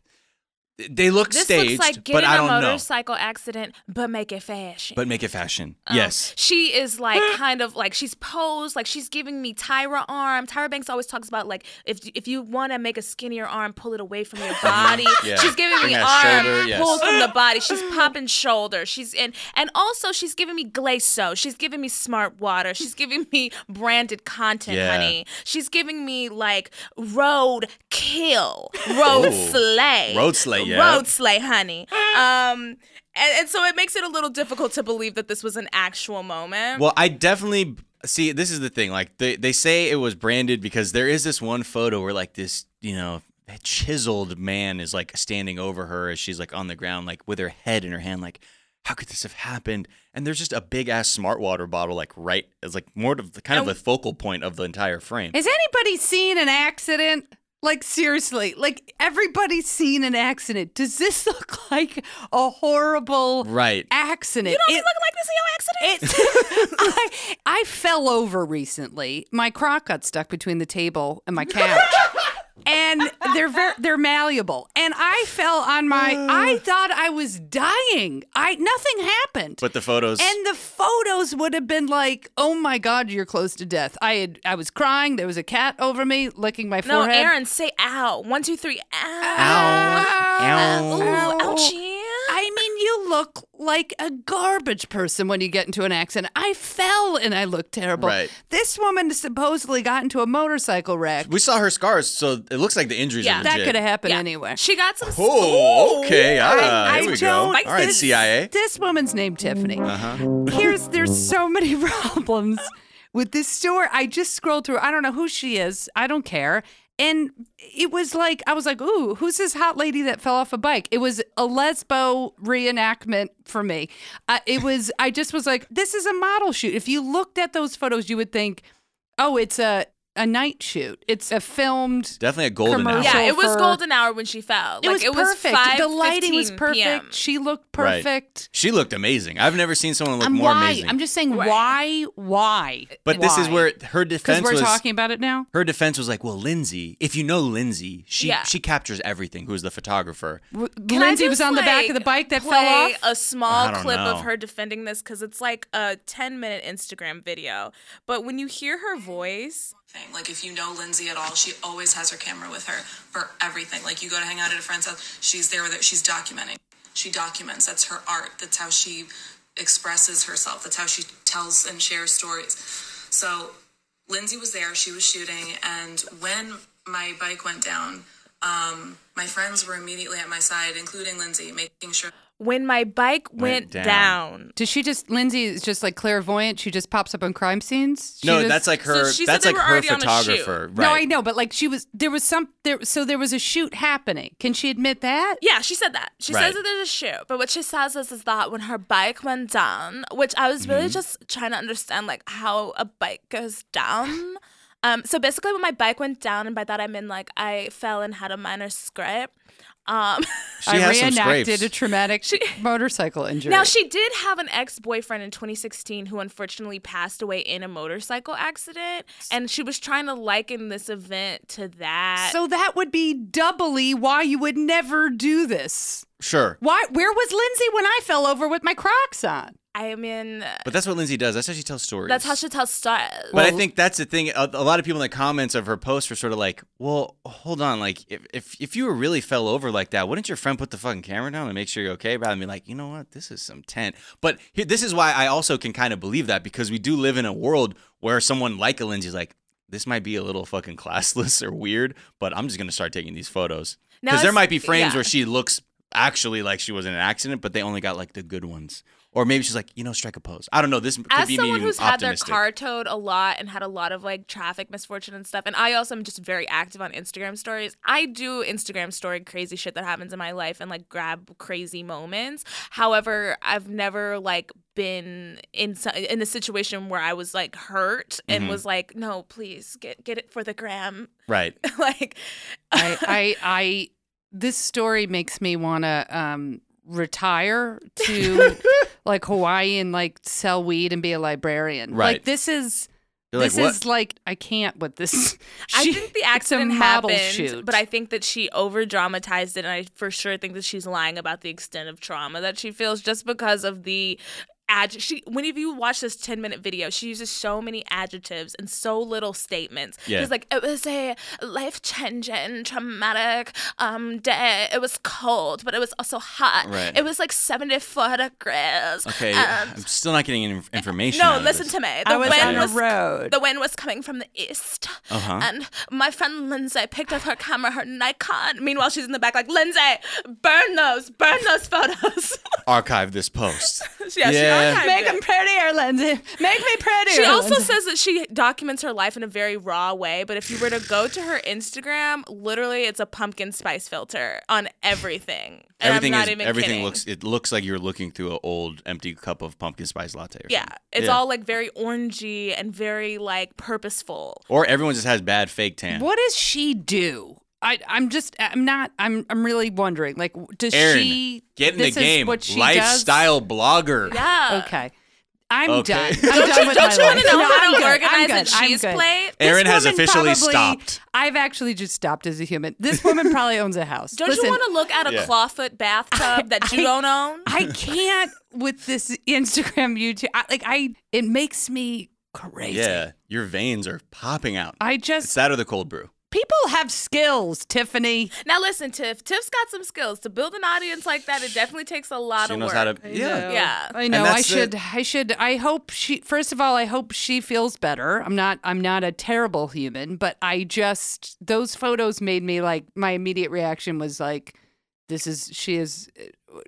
[SPEAKER 1] they look
[SPEAKER 2] This
[SPEAKER 1] staged,
[SPEAKER 2] looks like
[SPEAKER 1] but
[SPEAKER 2] getting
[SPEAKER 1] I
[SPEAKER 2] a
[SPEAKER 1] don't know.
[SPEAKER 2] A motorcycle accident, but make it fashion.
[SPEAKER 1] But make it fashion.
[SPEAKER 2] Um,
[SPEAKER 1] yes.
[SPEAKER 2] She is like [LAUGHS] kind of like she's posed like she's giving me Tyra arm. Tyra Banks always talks about like if if you want to make a skinnier arm, pull it away from your [LAUGHS] body.
[SPEAKER 1] Yeah.
[SPEAKER 2] She's giving
[SPEAKER 1] Bring
[SPEAKER 2] me arm
[SPEAKER 1] shoulder, yes.
[SPEAKER 2] pulls from the body. [LAUGHS] She's popping shoulder. She's in and also she's giving me Glacéau. She's giving me smart water. She's giving me branded content,
[SPEAKER 1] Yeah.
[SPEAKER 2] honey. She's giving me like road kill, road
[SPEAKER 1] Ooh.
[SPEAKER 2] slay,
[SPEAKER 1] Road slay, yeah.
[SPEAKER 2] road slay, honey. Um, and, and so it makes it a little difficult to believe that this was an actual moment.
[SPEAKER 1] Well, I definitely see. This is the thing. Like they they say it was branded because there is this one photo where like this you know chiseled man is like standing over her as she's like on the ground, like with her head in her hand, like. How could this have happened? And there's just a big ass smart water bottle, like right, as like more of the kind of the focal point of the entire frame.
[SPEAKER 3] Has anybody seen an accident? Like seriously, like everybody's seen an accident. Does this [LAUGHS] look like a horrible
[SPEAKER 1] Right.
[SPEAKER 3] accident?
[SPEAKER 2] you don't be
[SPEAKER 3] It-
[SPEAKER 2] looking like this in your accident. [LAUGHS]
[SPEAKER 3] I, I fell over recently. My crock got stuck between the table and my couch. [LAUGHS] and they're very they're malleable. And I fell on my. I [SIGHS] thought I was dying. I nothing happened.
[SPEAKER 1] But the photos.
[SPEAKER 3] and the photos would have been like, "Oh my God, you're close to death." I had, I was crying. There was a cat over me licking my forehead.
[SPEAKER 2] No,
[SPEAKER 3] forehead.
[SPEAKER 2] Erin, say ow. One, two, three, ow.
[SPEAKER 1] Ow. Ah.
[SPEAKER 2] Ooh,
[SPEAKER 1] Ow.
[SPEAKER 2] ouchie.
[SPEAKER 3] I mean, you look like a garbage person when you get into an accident. I fell and I looked terrible.
[SPEAKER 1] Right.
[SPEAKER 3] This woman supposedly got into a motorcycle wreck.
[SPEAKER 1] we saw her scars, so it looks like the injuries
[SPEAKER 2] Yeah.
[SPEAKER 1] are
[SPEAKER 3] That could have happened
[SPEAKER 2] Yeah.
[SPEAKER 3] anywhere.
[SPEAKER 2] She got some.
[SPEAKER 1] Oh, okay. Ah,
[SPEAKER 3] I-
[SPEAKER 1] here
[SPEAKER 3] I
[SPEAKER 1] we go. All
[SPEAKER 3] don't-
[SPEAKER 1] right,
[SPEAKER 3] this-
[SPEAKER 1] CIA.
[SPEAKER 3] This woman's named Tiffany.
[SPEAKER 1] Uh-huh.
[SPEAKER 3] Here's there's so many [LAUGHS] problems with this story. I just scrolled through. I don't know who she is. I don't care. And it was like I was like, "Ooh, who's this hot lady that fell off a bike?" It was a lesbo reenactment for me. Uh, it was. I just was like, "This is a model shoot." If you looked at those photos, you would think, "Oh, it's a a night shoot. It's a filmed."
[SPEAKER 1] Definitely a golden hour.
[SPEAKER 2] Yeah, it was
[SPEAKER 3] for-
[SPEAKER 2] golden hour when she fell.
[SPEAKER 3] It
[SPEAKER 2] Like,
[SPEAKER 3] was
[SPEAKER 2] it
[SPEAKER 3] perfect.
[SPEAKER 2] Was
[SPEAKER 3] the lighting was perfect.
[SPEAKER 2] PM.
[SPEAKER 3] She looked
[SPEAKER 1] Right.
[SPEAKER 3] perfect.
[SPEAKER 1] She looked amazing. I've never seen someone look
[SPEAKER 3] Um,
[SPEAKER 1] more
[SPEAKER 3] why?
[SPEAKER 1] amazing.
[SPEAKER 3] I'm just saying
[SPEAKER 2] Right.
[SPEAKER 3] why? Why?
[SPEAKER 1] but this is where her defense.
[SPEAKER 3] because
[SPEAKER 1] defense
[SPEAKER 3] we're
[SPEAKER 1] was.
[SPEAKER 3] talking about it now.
[SPEAKER 1] her defense was like, well, Lindsay, if you know Lindsay, she
[SPEAKER 2] Yeah.
[SPEAKER 1] she captures everything. Who's the photographer?
[SPEAKER 3] W-
[SPEAKER 2] Can I
[SPEAKER 3] Lindsay was
[SPEAKER 2] just,
[SPEAKER 3] on the back of the bike that fell
[SPEAKER 2] play
[SPEAKER 3] off.
[SPEAKER 2] A small clip
[SPEAKER 1] know.
[SPEAKER 2] of her defending this because it's like a 10 minute Instagram video. But when you hear her voice,
[SPEAKER 4] thing. Like if you know Lindsay at all, she always has her camera with her for everything. Like you go to hang out at a friend's house, she's there with it. She's documenting. She documents. That's her art. That's how she expresses herself. That's how she tells and shares stories. So Lindsay was there. She was shooting, and when my bike went down, um, my friends were immediately at my side, including Lindsay, making sure
[SPEAKER 2] when my bike went,
[SPEAKER 1] down.
[SPEAKER 2] down.
[SPEAKER 3] Does she just Lindsay is just like clairvoyant? She just pops up on crime scenes. She
[SPEAKER 1] no,
[SPEAKER 3] just-
[SPEAKER 1] that's like her.
[SPEAKER 2] So she said
[SPEAKER 1] that's
[SPEAKER 2] they
[SPEAKER 1] like
[SPEAKER 2] were
[SPEAKER 1] her
[SPEAKER 2] already on a
[SPEAKER 1] photographer.
[SPEAKER 3] No, I know, but like she was there was some there so there was a shoot happening. Can she admit that?
[SPEAKER 2] Yeah, she said that. She
[SPEAKER 1] Right.
[SPEAKER 2] says that there's a shoot, but what she says is, is that when her bike went down, which I was
[SPEAKER 1] Mm-hmm.
[SPEAKER 2] really just trying to understand, like how a bike goes down. Um, so basically, when my bike went down, and by that I mean like I fell and had a minor scrape. Um, [LAUGHS]
[SPEAKER 1] She
[SPEAKER 3] I
[SPEAKER 1] has some
[SPEAKER 3] reenacted
[SPEAKER 1] scrapes.
[SPEAKER 3] a traumatic [LAUGHS] motorcycle injury.
[SPEAKER 2] now she did have an ex-boyfriend in 2016 who unfortunately passed away in a motorcycle accident, and she was trying to liken this event to that.
[SPEAKER 3] so that would be doubly why you would never do this.
[SPEAKER 1] Sure.
[SPEAKER 3] Why? Where was Lindsay when I fell over with my Crocs on?
[SPEAKER 2] I mean,
[SPEAKER 1] But that's what Lindsay does. That's how she tells stories.
[SPEAKER 2] that's how she tells stories.
[SPEAKER 1] But I think that's the thing. A, a lot of people in the comments of her post were sort of like, "Well, hold on. Like, if, if if you really fell over like that, wouldn't your friend put the fucking camera down and make sure you're okay?" Rather than be like, "You know what? This is some tent." But here, this is why I also can kind of believe that because we do live in a world where someone like a Lindsay's like, "This might be a little fucking classless [LAUGHS] or weird, but I'm just gonna start taking these photos." Because there might be frames
[SPEAKER 2] yeah.
[SPEAKER 1] where she looks actually like she was in an accident, but they only got like the good ones. Or maybe she's like, you know, strike a pose. I don't know. This could
[SPEAKER 2] as
[SPEAKER 1] be
[SPEAKER 2] someone
[SPEAKER 1] me
[SPEAKER 2] who's
[SPEAKER 1] being
[SPEAKER 2] had their car towed a lot and had a lot of like traffic misfortune and stuff and i also am just very active on instagram stories i do instagram story crazy shit that happens in my life and like grab crazy moments however i've never like been in so- in a situation where i was like hurt and
[SPEAKER 1] Mm-hmm.
[SPEAKER 2] was like no please get get it for the gram
[SPEAKER 1] right. [LAUGHS]
[SPEAKER 2] like
[SPEAKER 3] I, I, I, this story makes me want to um, retire to [LAUGHS] like Hawaii and like sell weed and be a librarian.
[SPEAKER 1] Right.
[SPEAKER 3] Like this is.
[SPEAKER 1] You're like,
[SPEAKER 3] this
[SPEAKER 1] what?
[SPEAKER 3] is like I can't with this. [LAUGHS]
[SPEAKER 2] I think the accident happened,
[SPEAKER 3] shoot.
[SPEAKER 2] but I think that she over dramatized it, and I for sure think that she's lying about the extent of trauma that she feels just because of the. Ad- she when if you watch this 10 minute video she uses so many adjectives and so little statements
[SPEAKER 1] Yeah.
[SPEAKER 2] she's like it was a life changing traumatic um day it was cold but it was also hot
[SPEAKER 1] Right.
[SPEAKER 2] it was like 74 degrees
[SPEAKER 1] Okay,
[SPEAKER 2] and-
[SPEAKER 1] I'm still not getting any information.
[SPEAKER 2] no
[SPEAKER 1] out of
[SPEAKER 2] listen
[SPEAKER 1] this.
[SPEAKER 2] to me the
[SPEAKER 3] I was
[SPEAKER 2] wind
[SPEAKER 3] on a
[SPEAKER 2] was
[SPEAKER 3] road.
[SPEAKER 2] the wind was coming from the east,
[SPEAKER 1] Uh-huh.
[SPEAKER 2] and my friend Lindsay picked up her camera, her Nikon. Meanwhile, she's in the back like, Lindsay, burn those, burn those photos.
[SPEAKER 1] Archive this post. [LAUGHS]
[SPEAKER 2] yeah,
[SPEAKER 1] Yeah.
[SPEAKER 2] She
[SPEAKER 3] Make
[SPEAKER 2] it.
[SPEAKER 3] them prettier, Lindsay. Make me prettier.
[SPEAKER 2] She also
[SPEAKER 3] Lindsay.
[SPEAKER 2] says that she documents her life in a very raw way, but if you were to go to her Instagram, literally it's a pumpkin spice filter on everything. And
[SPEAKER 1] everything
[SPEAKER 2] I'm not
[SPEAKER 1] is
[SPEAKER 2] even
[SPEAKER 1] everything
[SPEAKER 2] kidding.
[SPEAKER 1] looks it looks like you're looking through an old empty cup of pumpkin spice latte. Or
[SPEAKER 2] Yeah,
[SPEAKER 1] something.
[SPEAKER 2] it's
[SPEAKER 1] Yeah.
[SPEAKER 2] all like very orangey and very like purposeful.
[SPEAKER 1] Or everyone just has bad fake tan.
[SPEAKER 3] What does she do? I, I'm just, I'm not, I'm, I'm really wondering. Like, does
[SPEAKER 1] Erin,
[SPEAKER 3] she
[SPEAKER 1] get in the game.
[SPEAKER 3] What she
[SPEAKER 1] Lifestyle blogger.
[SPEAKER 2] Yeah.
[SPEAKER 3] Okay. I'm
[SPEAKER 1] Okay.
[SPEAKER 3] done. [LAUGHS] I'm
[SPEAKER 2] Don't
[SPEAKER 3] done
[SPEAKER 2] you,
[SPEAKER 3] with
[SPEAKER 2] don't
[SPEAKER 3] my
[SPEAKER 2] you want to know
[SPEAKER 3] No,
[SPEAKER 2] how
[SPEAKER 3] I'm
[SPEAKER 2] to
[SPEAKER 3] good. I'm
[SPEAKER 2] organize
[SPEAKER 3] good.
[SPEAKER 2] a
[SPEAKER 3] I'm
[SPEAKER 2] cheese plate?
[SPEAKER 3] This
[SPEAKER 1] Erin has officially
[SPEAKER 3] probably-
[SPEAKER 1] stopped.
[SPEAKER 3] I've actually just stopped as a human. This woman probably owns a house.
[SPEAKER 2] Don't
[SPEAKER 3] Listen,
[SPEAKER 2] you want to look at a
[SPEAKER 1] Yeah.
[SPEAKER 2] clawfoot bathtub that you
[SPEAKER 3] I-
[SPEAKER 2] don't own?
[SPEAKER 3] I can't with this Instagram, YouTube. I, like I, it makes me crazy.
[SPEAKER 1] Yeah, your veins are popping out.
[SPEAKER 3] I
[SPEAKER 1] It's
[SPEAKER 3] just
[SPEAKER 1] that or the cold brew.
[SPEAKER 3] People have skills, Tiffany.
[SPEAKER 2] Now listen, Tiff. Tiff's got some skills to build an audience like that. It definitely takes a lot of time.
[SPEAKER 1] She
[SPEAKER 2] of
[SPEAKER 1] knows
[SPEAKER 2] work.
[SPEAKER 1] how to. Yeah.
[SPEAKER 2] Yeah.
[SPEAKER 3] I know. I
[SPEAKER 1] that's the-
[SPEAKER 3] should. I should. I hope she. First of all, I hope she feels better. I'm not. I'm not a terrible human, but I just those photos made me like. My immediate reaction was like, "This is she is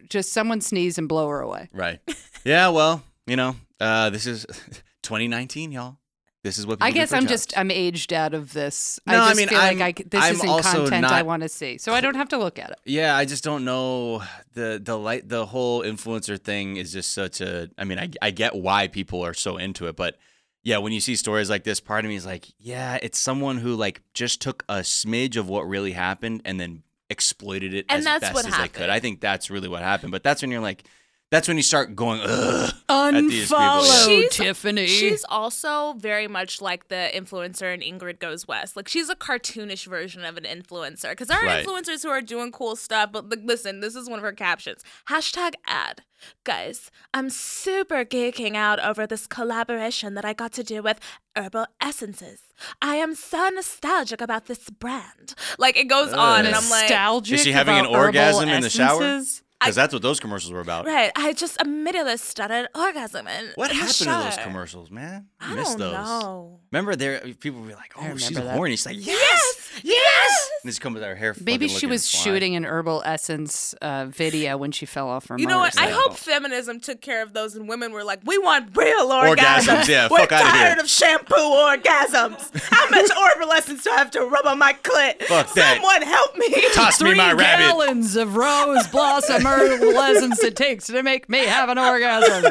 [SPEAKER 3] just someone sneeze and blow her away."
[SPEAKER 1] Right. [LAUGHS] Yeah. Well, you know, uh, this is [LAUGHS] 2019, y'all. This is what people
[SPEAKER 3] I guess I'm
[SPEAKER 1] jobs.
[SPEAKER 3] just I'm aged out of this.
[SPEAKER 1] No,
[SPEAKER 3] I
[SPEAKER 1] I
[SPEAKER 3] just
[SPEAKER 1] mean,
[SPEAKER 3] feel
[SPEAKER 1] I'm-
[SPEAKER 3] like I, this
[SPEAKER 1] I'm
[SPEAKER 3] isn't
[SPEAKER 1] also
[SPEAKER 3] content I want to see, so I don't have to look at it.
[SPEAKER 1] Yeah, I just don't know the the light the whole influencer thing is just such a I mean, I I get why people are so into it, but yeah, when you see stories like this, part of me is like, yeah, it's someone who like just took a smidge of what really happened and then exploited it
[SPEAKER 2] And
[SPEAKER 1] as
[SPEAKER 2] that's
[SPEAKER 1] best
[SPEAKER 2] what
[SPEAKER 1] as they could.
[SPEAKER 2] happened.
[SPEAKER 1] I think that's really what happened. But that's when you're like that's when you start going, ugh. at these
[SPEAKER 3] Unfollow.
[SPEAKER 2] She's-
[SPEAKER 3] Tiffany.
[SPEAKER 2] She's also very much like the influencer in Ingrid Goes West. Like she's a cartoonish version of an influencer. Because there are
[SPEAKER 1] Right.
[SPEAKER 2] influencers who are doing cool stuff. But like, listen, this is one of her captions. Hashtag ad. Guys, I'm super geeking out over this collaboration that I got to do with Herbal Essences. I am so nostalgic about this brand. Like it goes on, and I'm like,
[SPEAKER 3] nostalgic.
[SPEAKER 1] Is she having an orgasm in the shower?
[SPEAKER 3] Essences?
[SPEAKER 1] Because that's what those commercials were about.
[SPEAKER 2] right? I just immediately started orgasming.
[SPEAKER 1] What
[SPEAKER 2] in the
[SPEAKER 1] happened to those commercials, man? I,
[SPEAKER 2] I
[SPEAKER 1] miss
[SPEAKER 2] don't
[SPEAKER 1] those.
[SPEAKER 2] know.
[SPEAKER 1] Remember, there people were like, "Oh, she's
[SPEAKER 3] remember that.
[SPEAKER 1] horny." She's like, "Yes,
[SPEAKER 2] Yes,
[SPEAKER 1] yes." And she comes with her hair.
[SPEAKER 3] Maybe she was
[SPEAKER 1] fly.
[SPEAKER 3] shooting an herbal essence uh, video when she fell off her
[SPEAKER 2] You know what? I hope feminism took care of those, and women were like, "We want real orgasms.
[SPEAKER 1] Orgasms, yeah,
[SPEAKER 2] We're
[SPEAKER 1] fuck outta here."
[SPEAKER 2] tired of shampoo orgasms. How much [LAUGHS] herbal essence do I have to rub on my clit?
[SPEAKER 1] Fuck that.
[SPEAKER 2] Someone help me!"
[SPEAKER 1] Toss me my rabbit.
[SPEAKER 3] gallons of rose blossom herbal essence it takes to make me have an orgasm.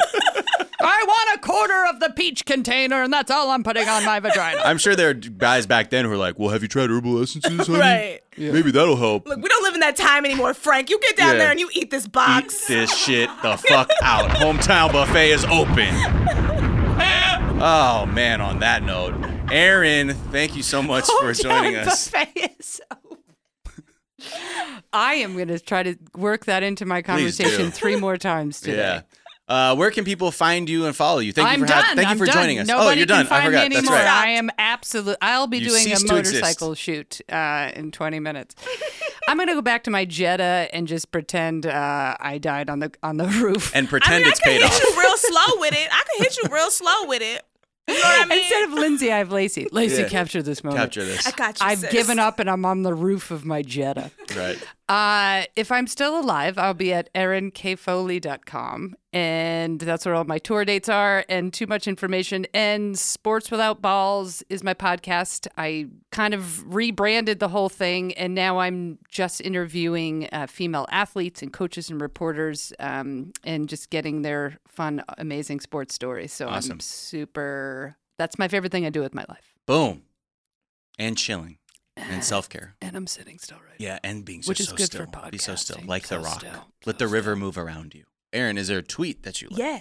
[SPEAKER 3] I want a quarter of the peach container, and that's all I'm putting on my vagina.
[SPEAKER 1] I'm sure there are guys back then who are like, "Well, have you tried herbal essences, honey?
[SPEAKER 2] Right.
[SPEAKER 1] Maybe that'll help."
[SPEAKER 2] Look, we don't live in that time anymore, Frank. You get down
[SPEAKER 1] Yeah.
[SPEAKER 2] there and you eat this
[SPEAKER 1] Eat
[SPEAKER 2] box.
[SPEAKER 1] this shit the fuck out. Hometown buffet is open. Oh man, on that note, Erin, thank you so much for joining
[SPEAKER 3] Hometown
[SPEAKER 1] us.
[SPEAKER 3] buffet is open. I am going to try to work that into my conversation three more times [LAUGHS] today.
[SPEAKER 1] Yeah. Uh, where can people find you and follow you? Thank
[SPEAKER 3] I'm
[SPEAKER 1] you for
[SPEAKER 3] done.
[SPEAKER 1] hav- thank
[SPEAKER 3] I'm
[SPEAKER 1] you for
[SPEAKER 3] done.
[SPEAKER 1] joining us.
[SPEAKER 3] Nobody
[SPEAKER 1] oh, you're done.
[SPEAKER 3] Can find
[SPEAKER 1] I forgot.
[SPEAKER 3] Me
[SPEAKER 1] That's
[SPEAKER 3] anymore.
[SPEAKER 1] right.
[SPEAKER 3] I am absolute. I'll be
[SPEAKER 1] You
[SPEAKER 3] doing a motorcycle shoot uh, in 20 minutes. [LAUGHS] I'm gonna go back to my Jetta and just pretend uh, I died on the on the [LAUGHS] roof.
[SPEAKER 1] And
[SPEAKER 2] I
[SPEAKER 1] pretend
[SPEAKER 2] mean, I
[SPEAKER 1] it's
[SPEAKER 2] can
[SPEAKER 1] paid
[SPEAKER 2] hit
[SPEAKER 1] off.
[SPEAKER 2] you real slow with it. I can hit you real slow with it. You know I mean?
[SPEAKER 3] Instead of Lindsay, I have Laci. Laci,
[SPEAKER 1] Yeah.
[SPEAKER 3] capture this moment.
[SPEAKER 1] Capture this.
[SPEAKER 2] I got you.
[SPEAKER 3] I've
[SPEAKER 2] sis.
[SPEAKER 3] given up and I'm on the roof of my Jetta.
[SPEAKER 1] Right.
[SPEAKER 3] Uh, if I'm still alive, I'll be at erinKfoley.com. And that's where all my tour dates are and too much information. And Sports Without Balls is my podcast. I kind of rebranded the whole thing. And now I'm just interviewing uh, female athletes and coaches and reporters um, and just getting their fun, amazing sports stories. So
[SPEAKER 1] Awesome.
[SPEAKER 3] I'm super, that's my favorite thing I do with my life.
[SPEAKER 1] Boom. And chilling. And self care.
[SPEAKER 3] And I'm sitting still right
[SPEAKER 1] Yeah, and being
[SPEAKER 3] Which
[SPEAKER 1] just
[SPEAKER 3] is
[SPEAKER 1] so
[SPEAKER 3] good
[SPEAKER 1] still.
[SPEAKER 3] for
[SPEAKER 1] Be so still,
[SPEAKER 3] podcasting.
[SPEAKER 1] like the
[SPEAKER 3] So
[SPEAKER 1] rock.
[SPEAKER 3] still.
[SPEAKER 1] Let
[SPEAKER 3] So
[SPEAKER 1] the river
[SPEAKER 3] still.
[SPEAKER 1] move around you. Erin, is there a tweet that you like?
[SPEAKER 2] Yeah.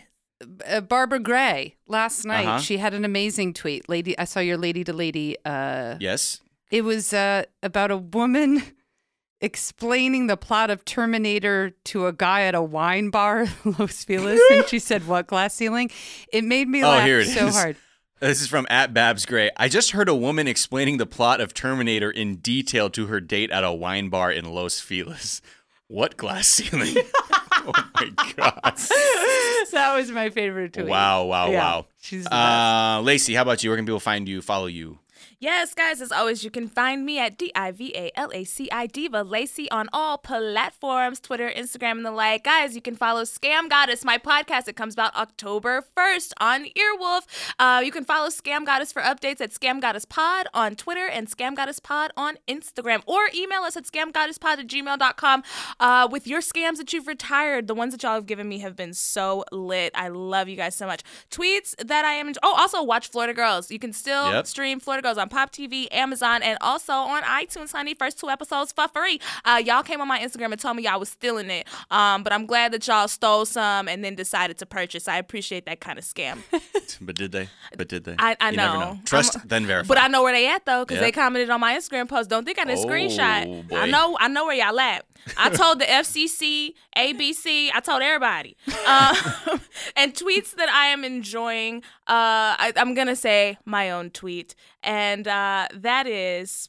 [SPEAKER 3] uh, Barbara Gray last night.
[SPEAKER 1] Uh-huh.
[SPEAKER 3] She had an amazing tweet. Lady, I saw your lady to lady. Uh,
[SPEAKER 1] Yes.
[SPEAKER 3] It was uh, about a woman [LAUGHS] explaining the plot of Terminator to a guy at a wine bar, in [LAUGHS] Los Feliz, and she said, "What glass ceiling?" It made me
[SPEAKER 1] Oh,
[SPEAKER 3] laugh
[SPEAKER 1] here it
[SPEAKER 3] so
[SPEAKER 1] is.
[SPEAKER 3] hard.
[SPEAKER 1] This is from at Babs Gray. I just heard a woman explaining the plot of Terminator in detail to her date at a wine bar in Los Feliz. What glass [LAUGHS] ceiling? oh my god! [LAUGHS]
[SPEAKER 3] that was my favorite tweet.
[SPEAKER 1] Wow! Wow!
[SPEAKER 3] Yeah,
[SPEAKER 1] wow!
[SPEAKER 3] She's the best.
[SPEAKER 1] Uh, Laci, how about you? Where can people find you, follow you?
[SPEAKER 2] Yes, guys, as always, you can find me at D I V A L A C I Diva Laci on all platforms Twitter, Instagram, and the like. Guys, you can follow Scam Goddess, my podcast. It comes out October 1st on Earwolf. Uh, you can follow Scam Goddess for updates at Scam Goddess Pod on Twitter and Scam Goddess Pod on Instagram. Or email us at scamgoddesspod at gmail.com uh, with your scams that you've retired. The ones that y'all have given me have been so lit. I love you guys so much. Tweets that I am. Oh, also watch Florida Girls. You can still
[SPEAKER 1] Yep.
[SPEAKER 2] stream Florida Girls. Girls on Pop TV, Amazon, and also on iTunes, honey. First two episodes for free. Uh, y'all came on my Instagram and told me y'all was stealing it. Um, but I'm glad that y'all stole some and then decided to purchase. I appreciate that kind of scam. [LAUGHS]
[SPEAKER 1] But did they? But did they?
[SPEAKER 2] I, I know.
[SPEAKER 1] never know. Trust,
[SPEAKER 2] I'm-
[SPEAKER 1] then verify.
[SPEAKER 2] But I know where they at though, because they commented on my Instagram post. Don't think I didn't
[SPEAKER 1] Oh,
[SPEAKER 2] screenshot.
[SPEAKER 1] boy.
[SPEAKER 2] I know. I know where y'all at. I told the FCC, ABC. I told everybody. Um, [LAUGHS] and tweets that I am enjoying. Uh, I, I'm gonna say my own tweet, and uh, that is,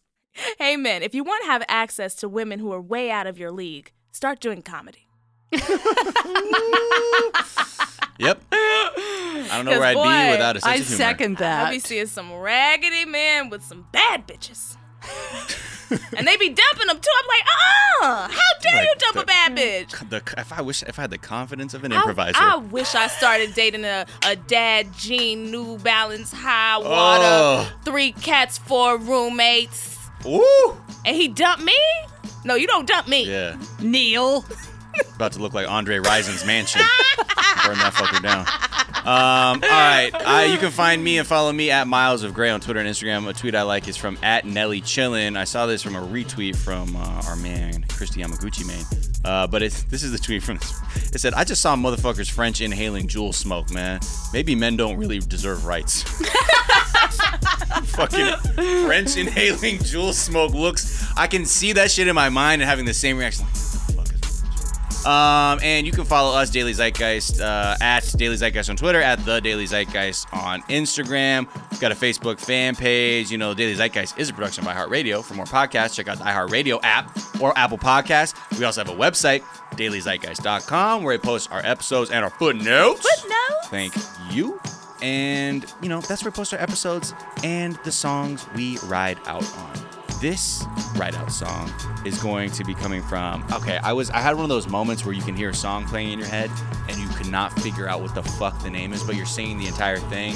[SPEAKER 2] "Hey men, if you want to have access to women who are way out of your league, start doing comedy." [LAUGHS]
[SPEAKER 1] Yep. I don't know where I'd be without a sense
[SPEAKER 3] I
[SPEAKER 1] of humor.
[SPEAKER 3] second that.
[SPEAKER 2] I be seeing some raggedy men with some bad bitches. [LAUGHS] and they be dumping them too. I'm like, uh, how dare
[SPEAKER 1] Like
[SPEAKER 2] you dump
[SPEAKER 1] the-
[SPEAKER 2] a bad bitch?
[SPEAKER 1] The, if I wish if I had the confidence of an
[SPEAKER 2] I-
[SPEAKER 1] improviser.
[SPEAKER 2] I, wish I started dating a, a dad jean, New Balance, high water,
[SPEAKER 1] Oh.
[SPEAKER 2] three cats, four roommates,
[SPEAKER 1] Ooh.
[SPEAKER 2] and he dumped me. No, you don't dump me.
[SPEAKER 1] Yeah.
[SPEAKER 3] Neil.
[SPEAKER 1] About to look like Andre Rison's mansion. Burn that fucker down. Um, all right. Uh, you can find me and follow me at Miles of Gray on Twitter and Instagram. A tweet I like is from at Nelly Chillin. I saw this from a retweet from uh, our man, Kristi Yamaguchi man. Uh, but it's, this is the tweet from it said, I just saw motherfuckers French inhaling Juul smoke, man. Maybe men don't really deserve rights. [LAUGHS] Fucking French inhaling Juul smoke looks. I can see that shit in my mind and having the same reaction. Like, um, and you can follow us, Daily Zeitgeist, uh, at Daily Zeitgeist on Twitter, at The Daily Zeitgeist on Instagram. We've got a Facebook fan page. You know, Daily Zeitgeist is a production by iHeartRadio. For more podcasts, check out the iHeartRadio app or Apple Podcasts. We also have a website, dailyzeitgeist.com, where we post our episodes and our footnotes.
[SPEAKER 2] Footnotes?
[SPEAKER 1] Thank you. And, you know, that's where we post our episodes and the songs we ride out on. This ride out song is going to be coming from okay, I was I had one of those moments where you can hear a song playing in your head and you cannot figure out what the fuck the name is, but you're singing the entire thing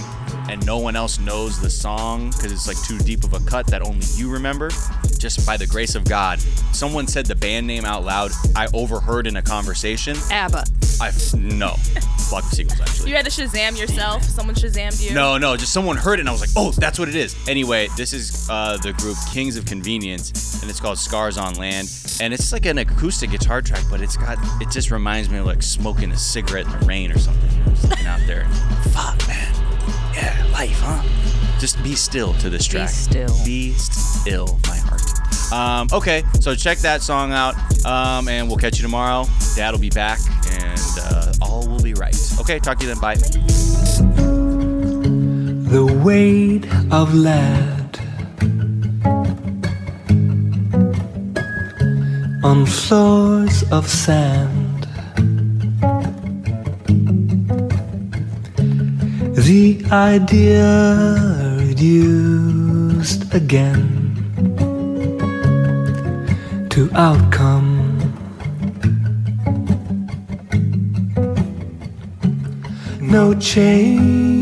[SPEAKER 1] and no one else knows the song because it's like too deep of a cut that only you remember. Just by the grace of God, someone said the band name out loud. I overheard in a conversation.
[SPEAKER 3] ABBA.
[SPEAKER 1] I no, Flock of Seagulls actually.
[SPEAKER 2] You had to Shazam yourself. Someone Shazammed you.
[SPEAKER 1] No, no, just someone heard it and I was like, oh, that's what it is. Anyway, this is uh, the group Kings of Convenience and it's called Scars on Land. And it's like an acoustic guitar track, but it's got, it just reminds me of like smoking a cigarette in the rain or something. You know, just out there. Fuck, man. Yeah, life, huh? Just be still to this track.
[SPEAKER 3] Be still.
[SPEAKER 1] Be still, my heart. Um, okay, so check that song out, um, and we'll catch you tomorrow. Dad will be back, and uh, all will be right. Okay, talk to you then. Bye.
[SPEAKER 5] the weight of lead on floors of sand. The idea reduced again to outcome. No change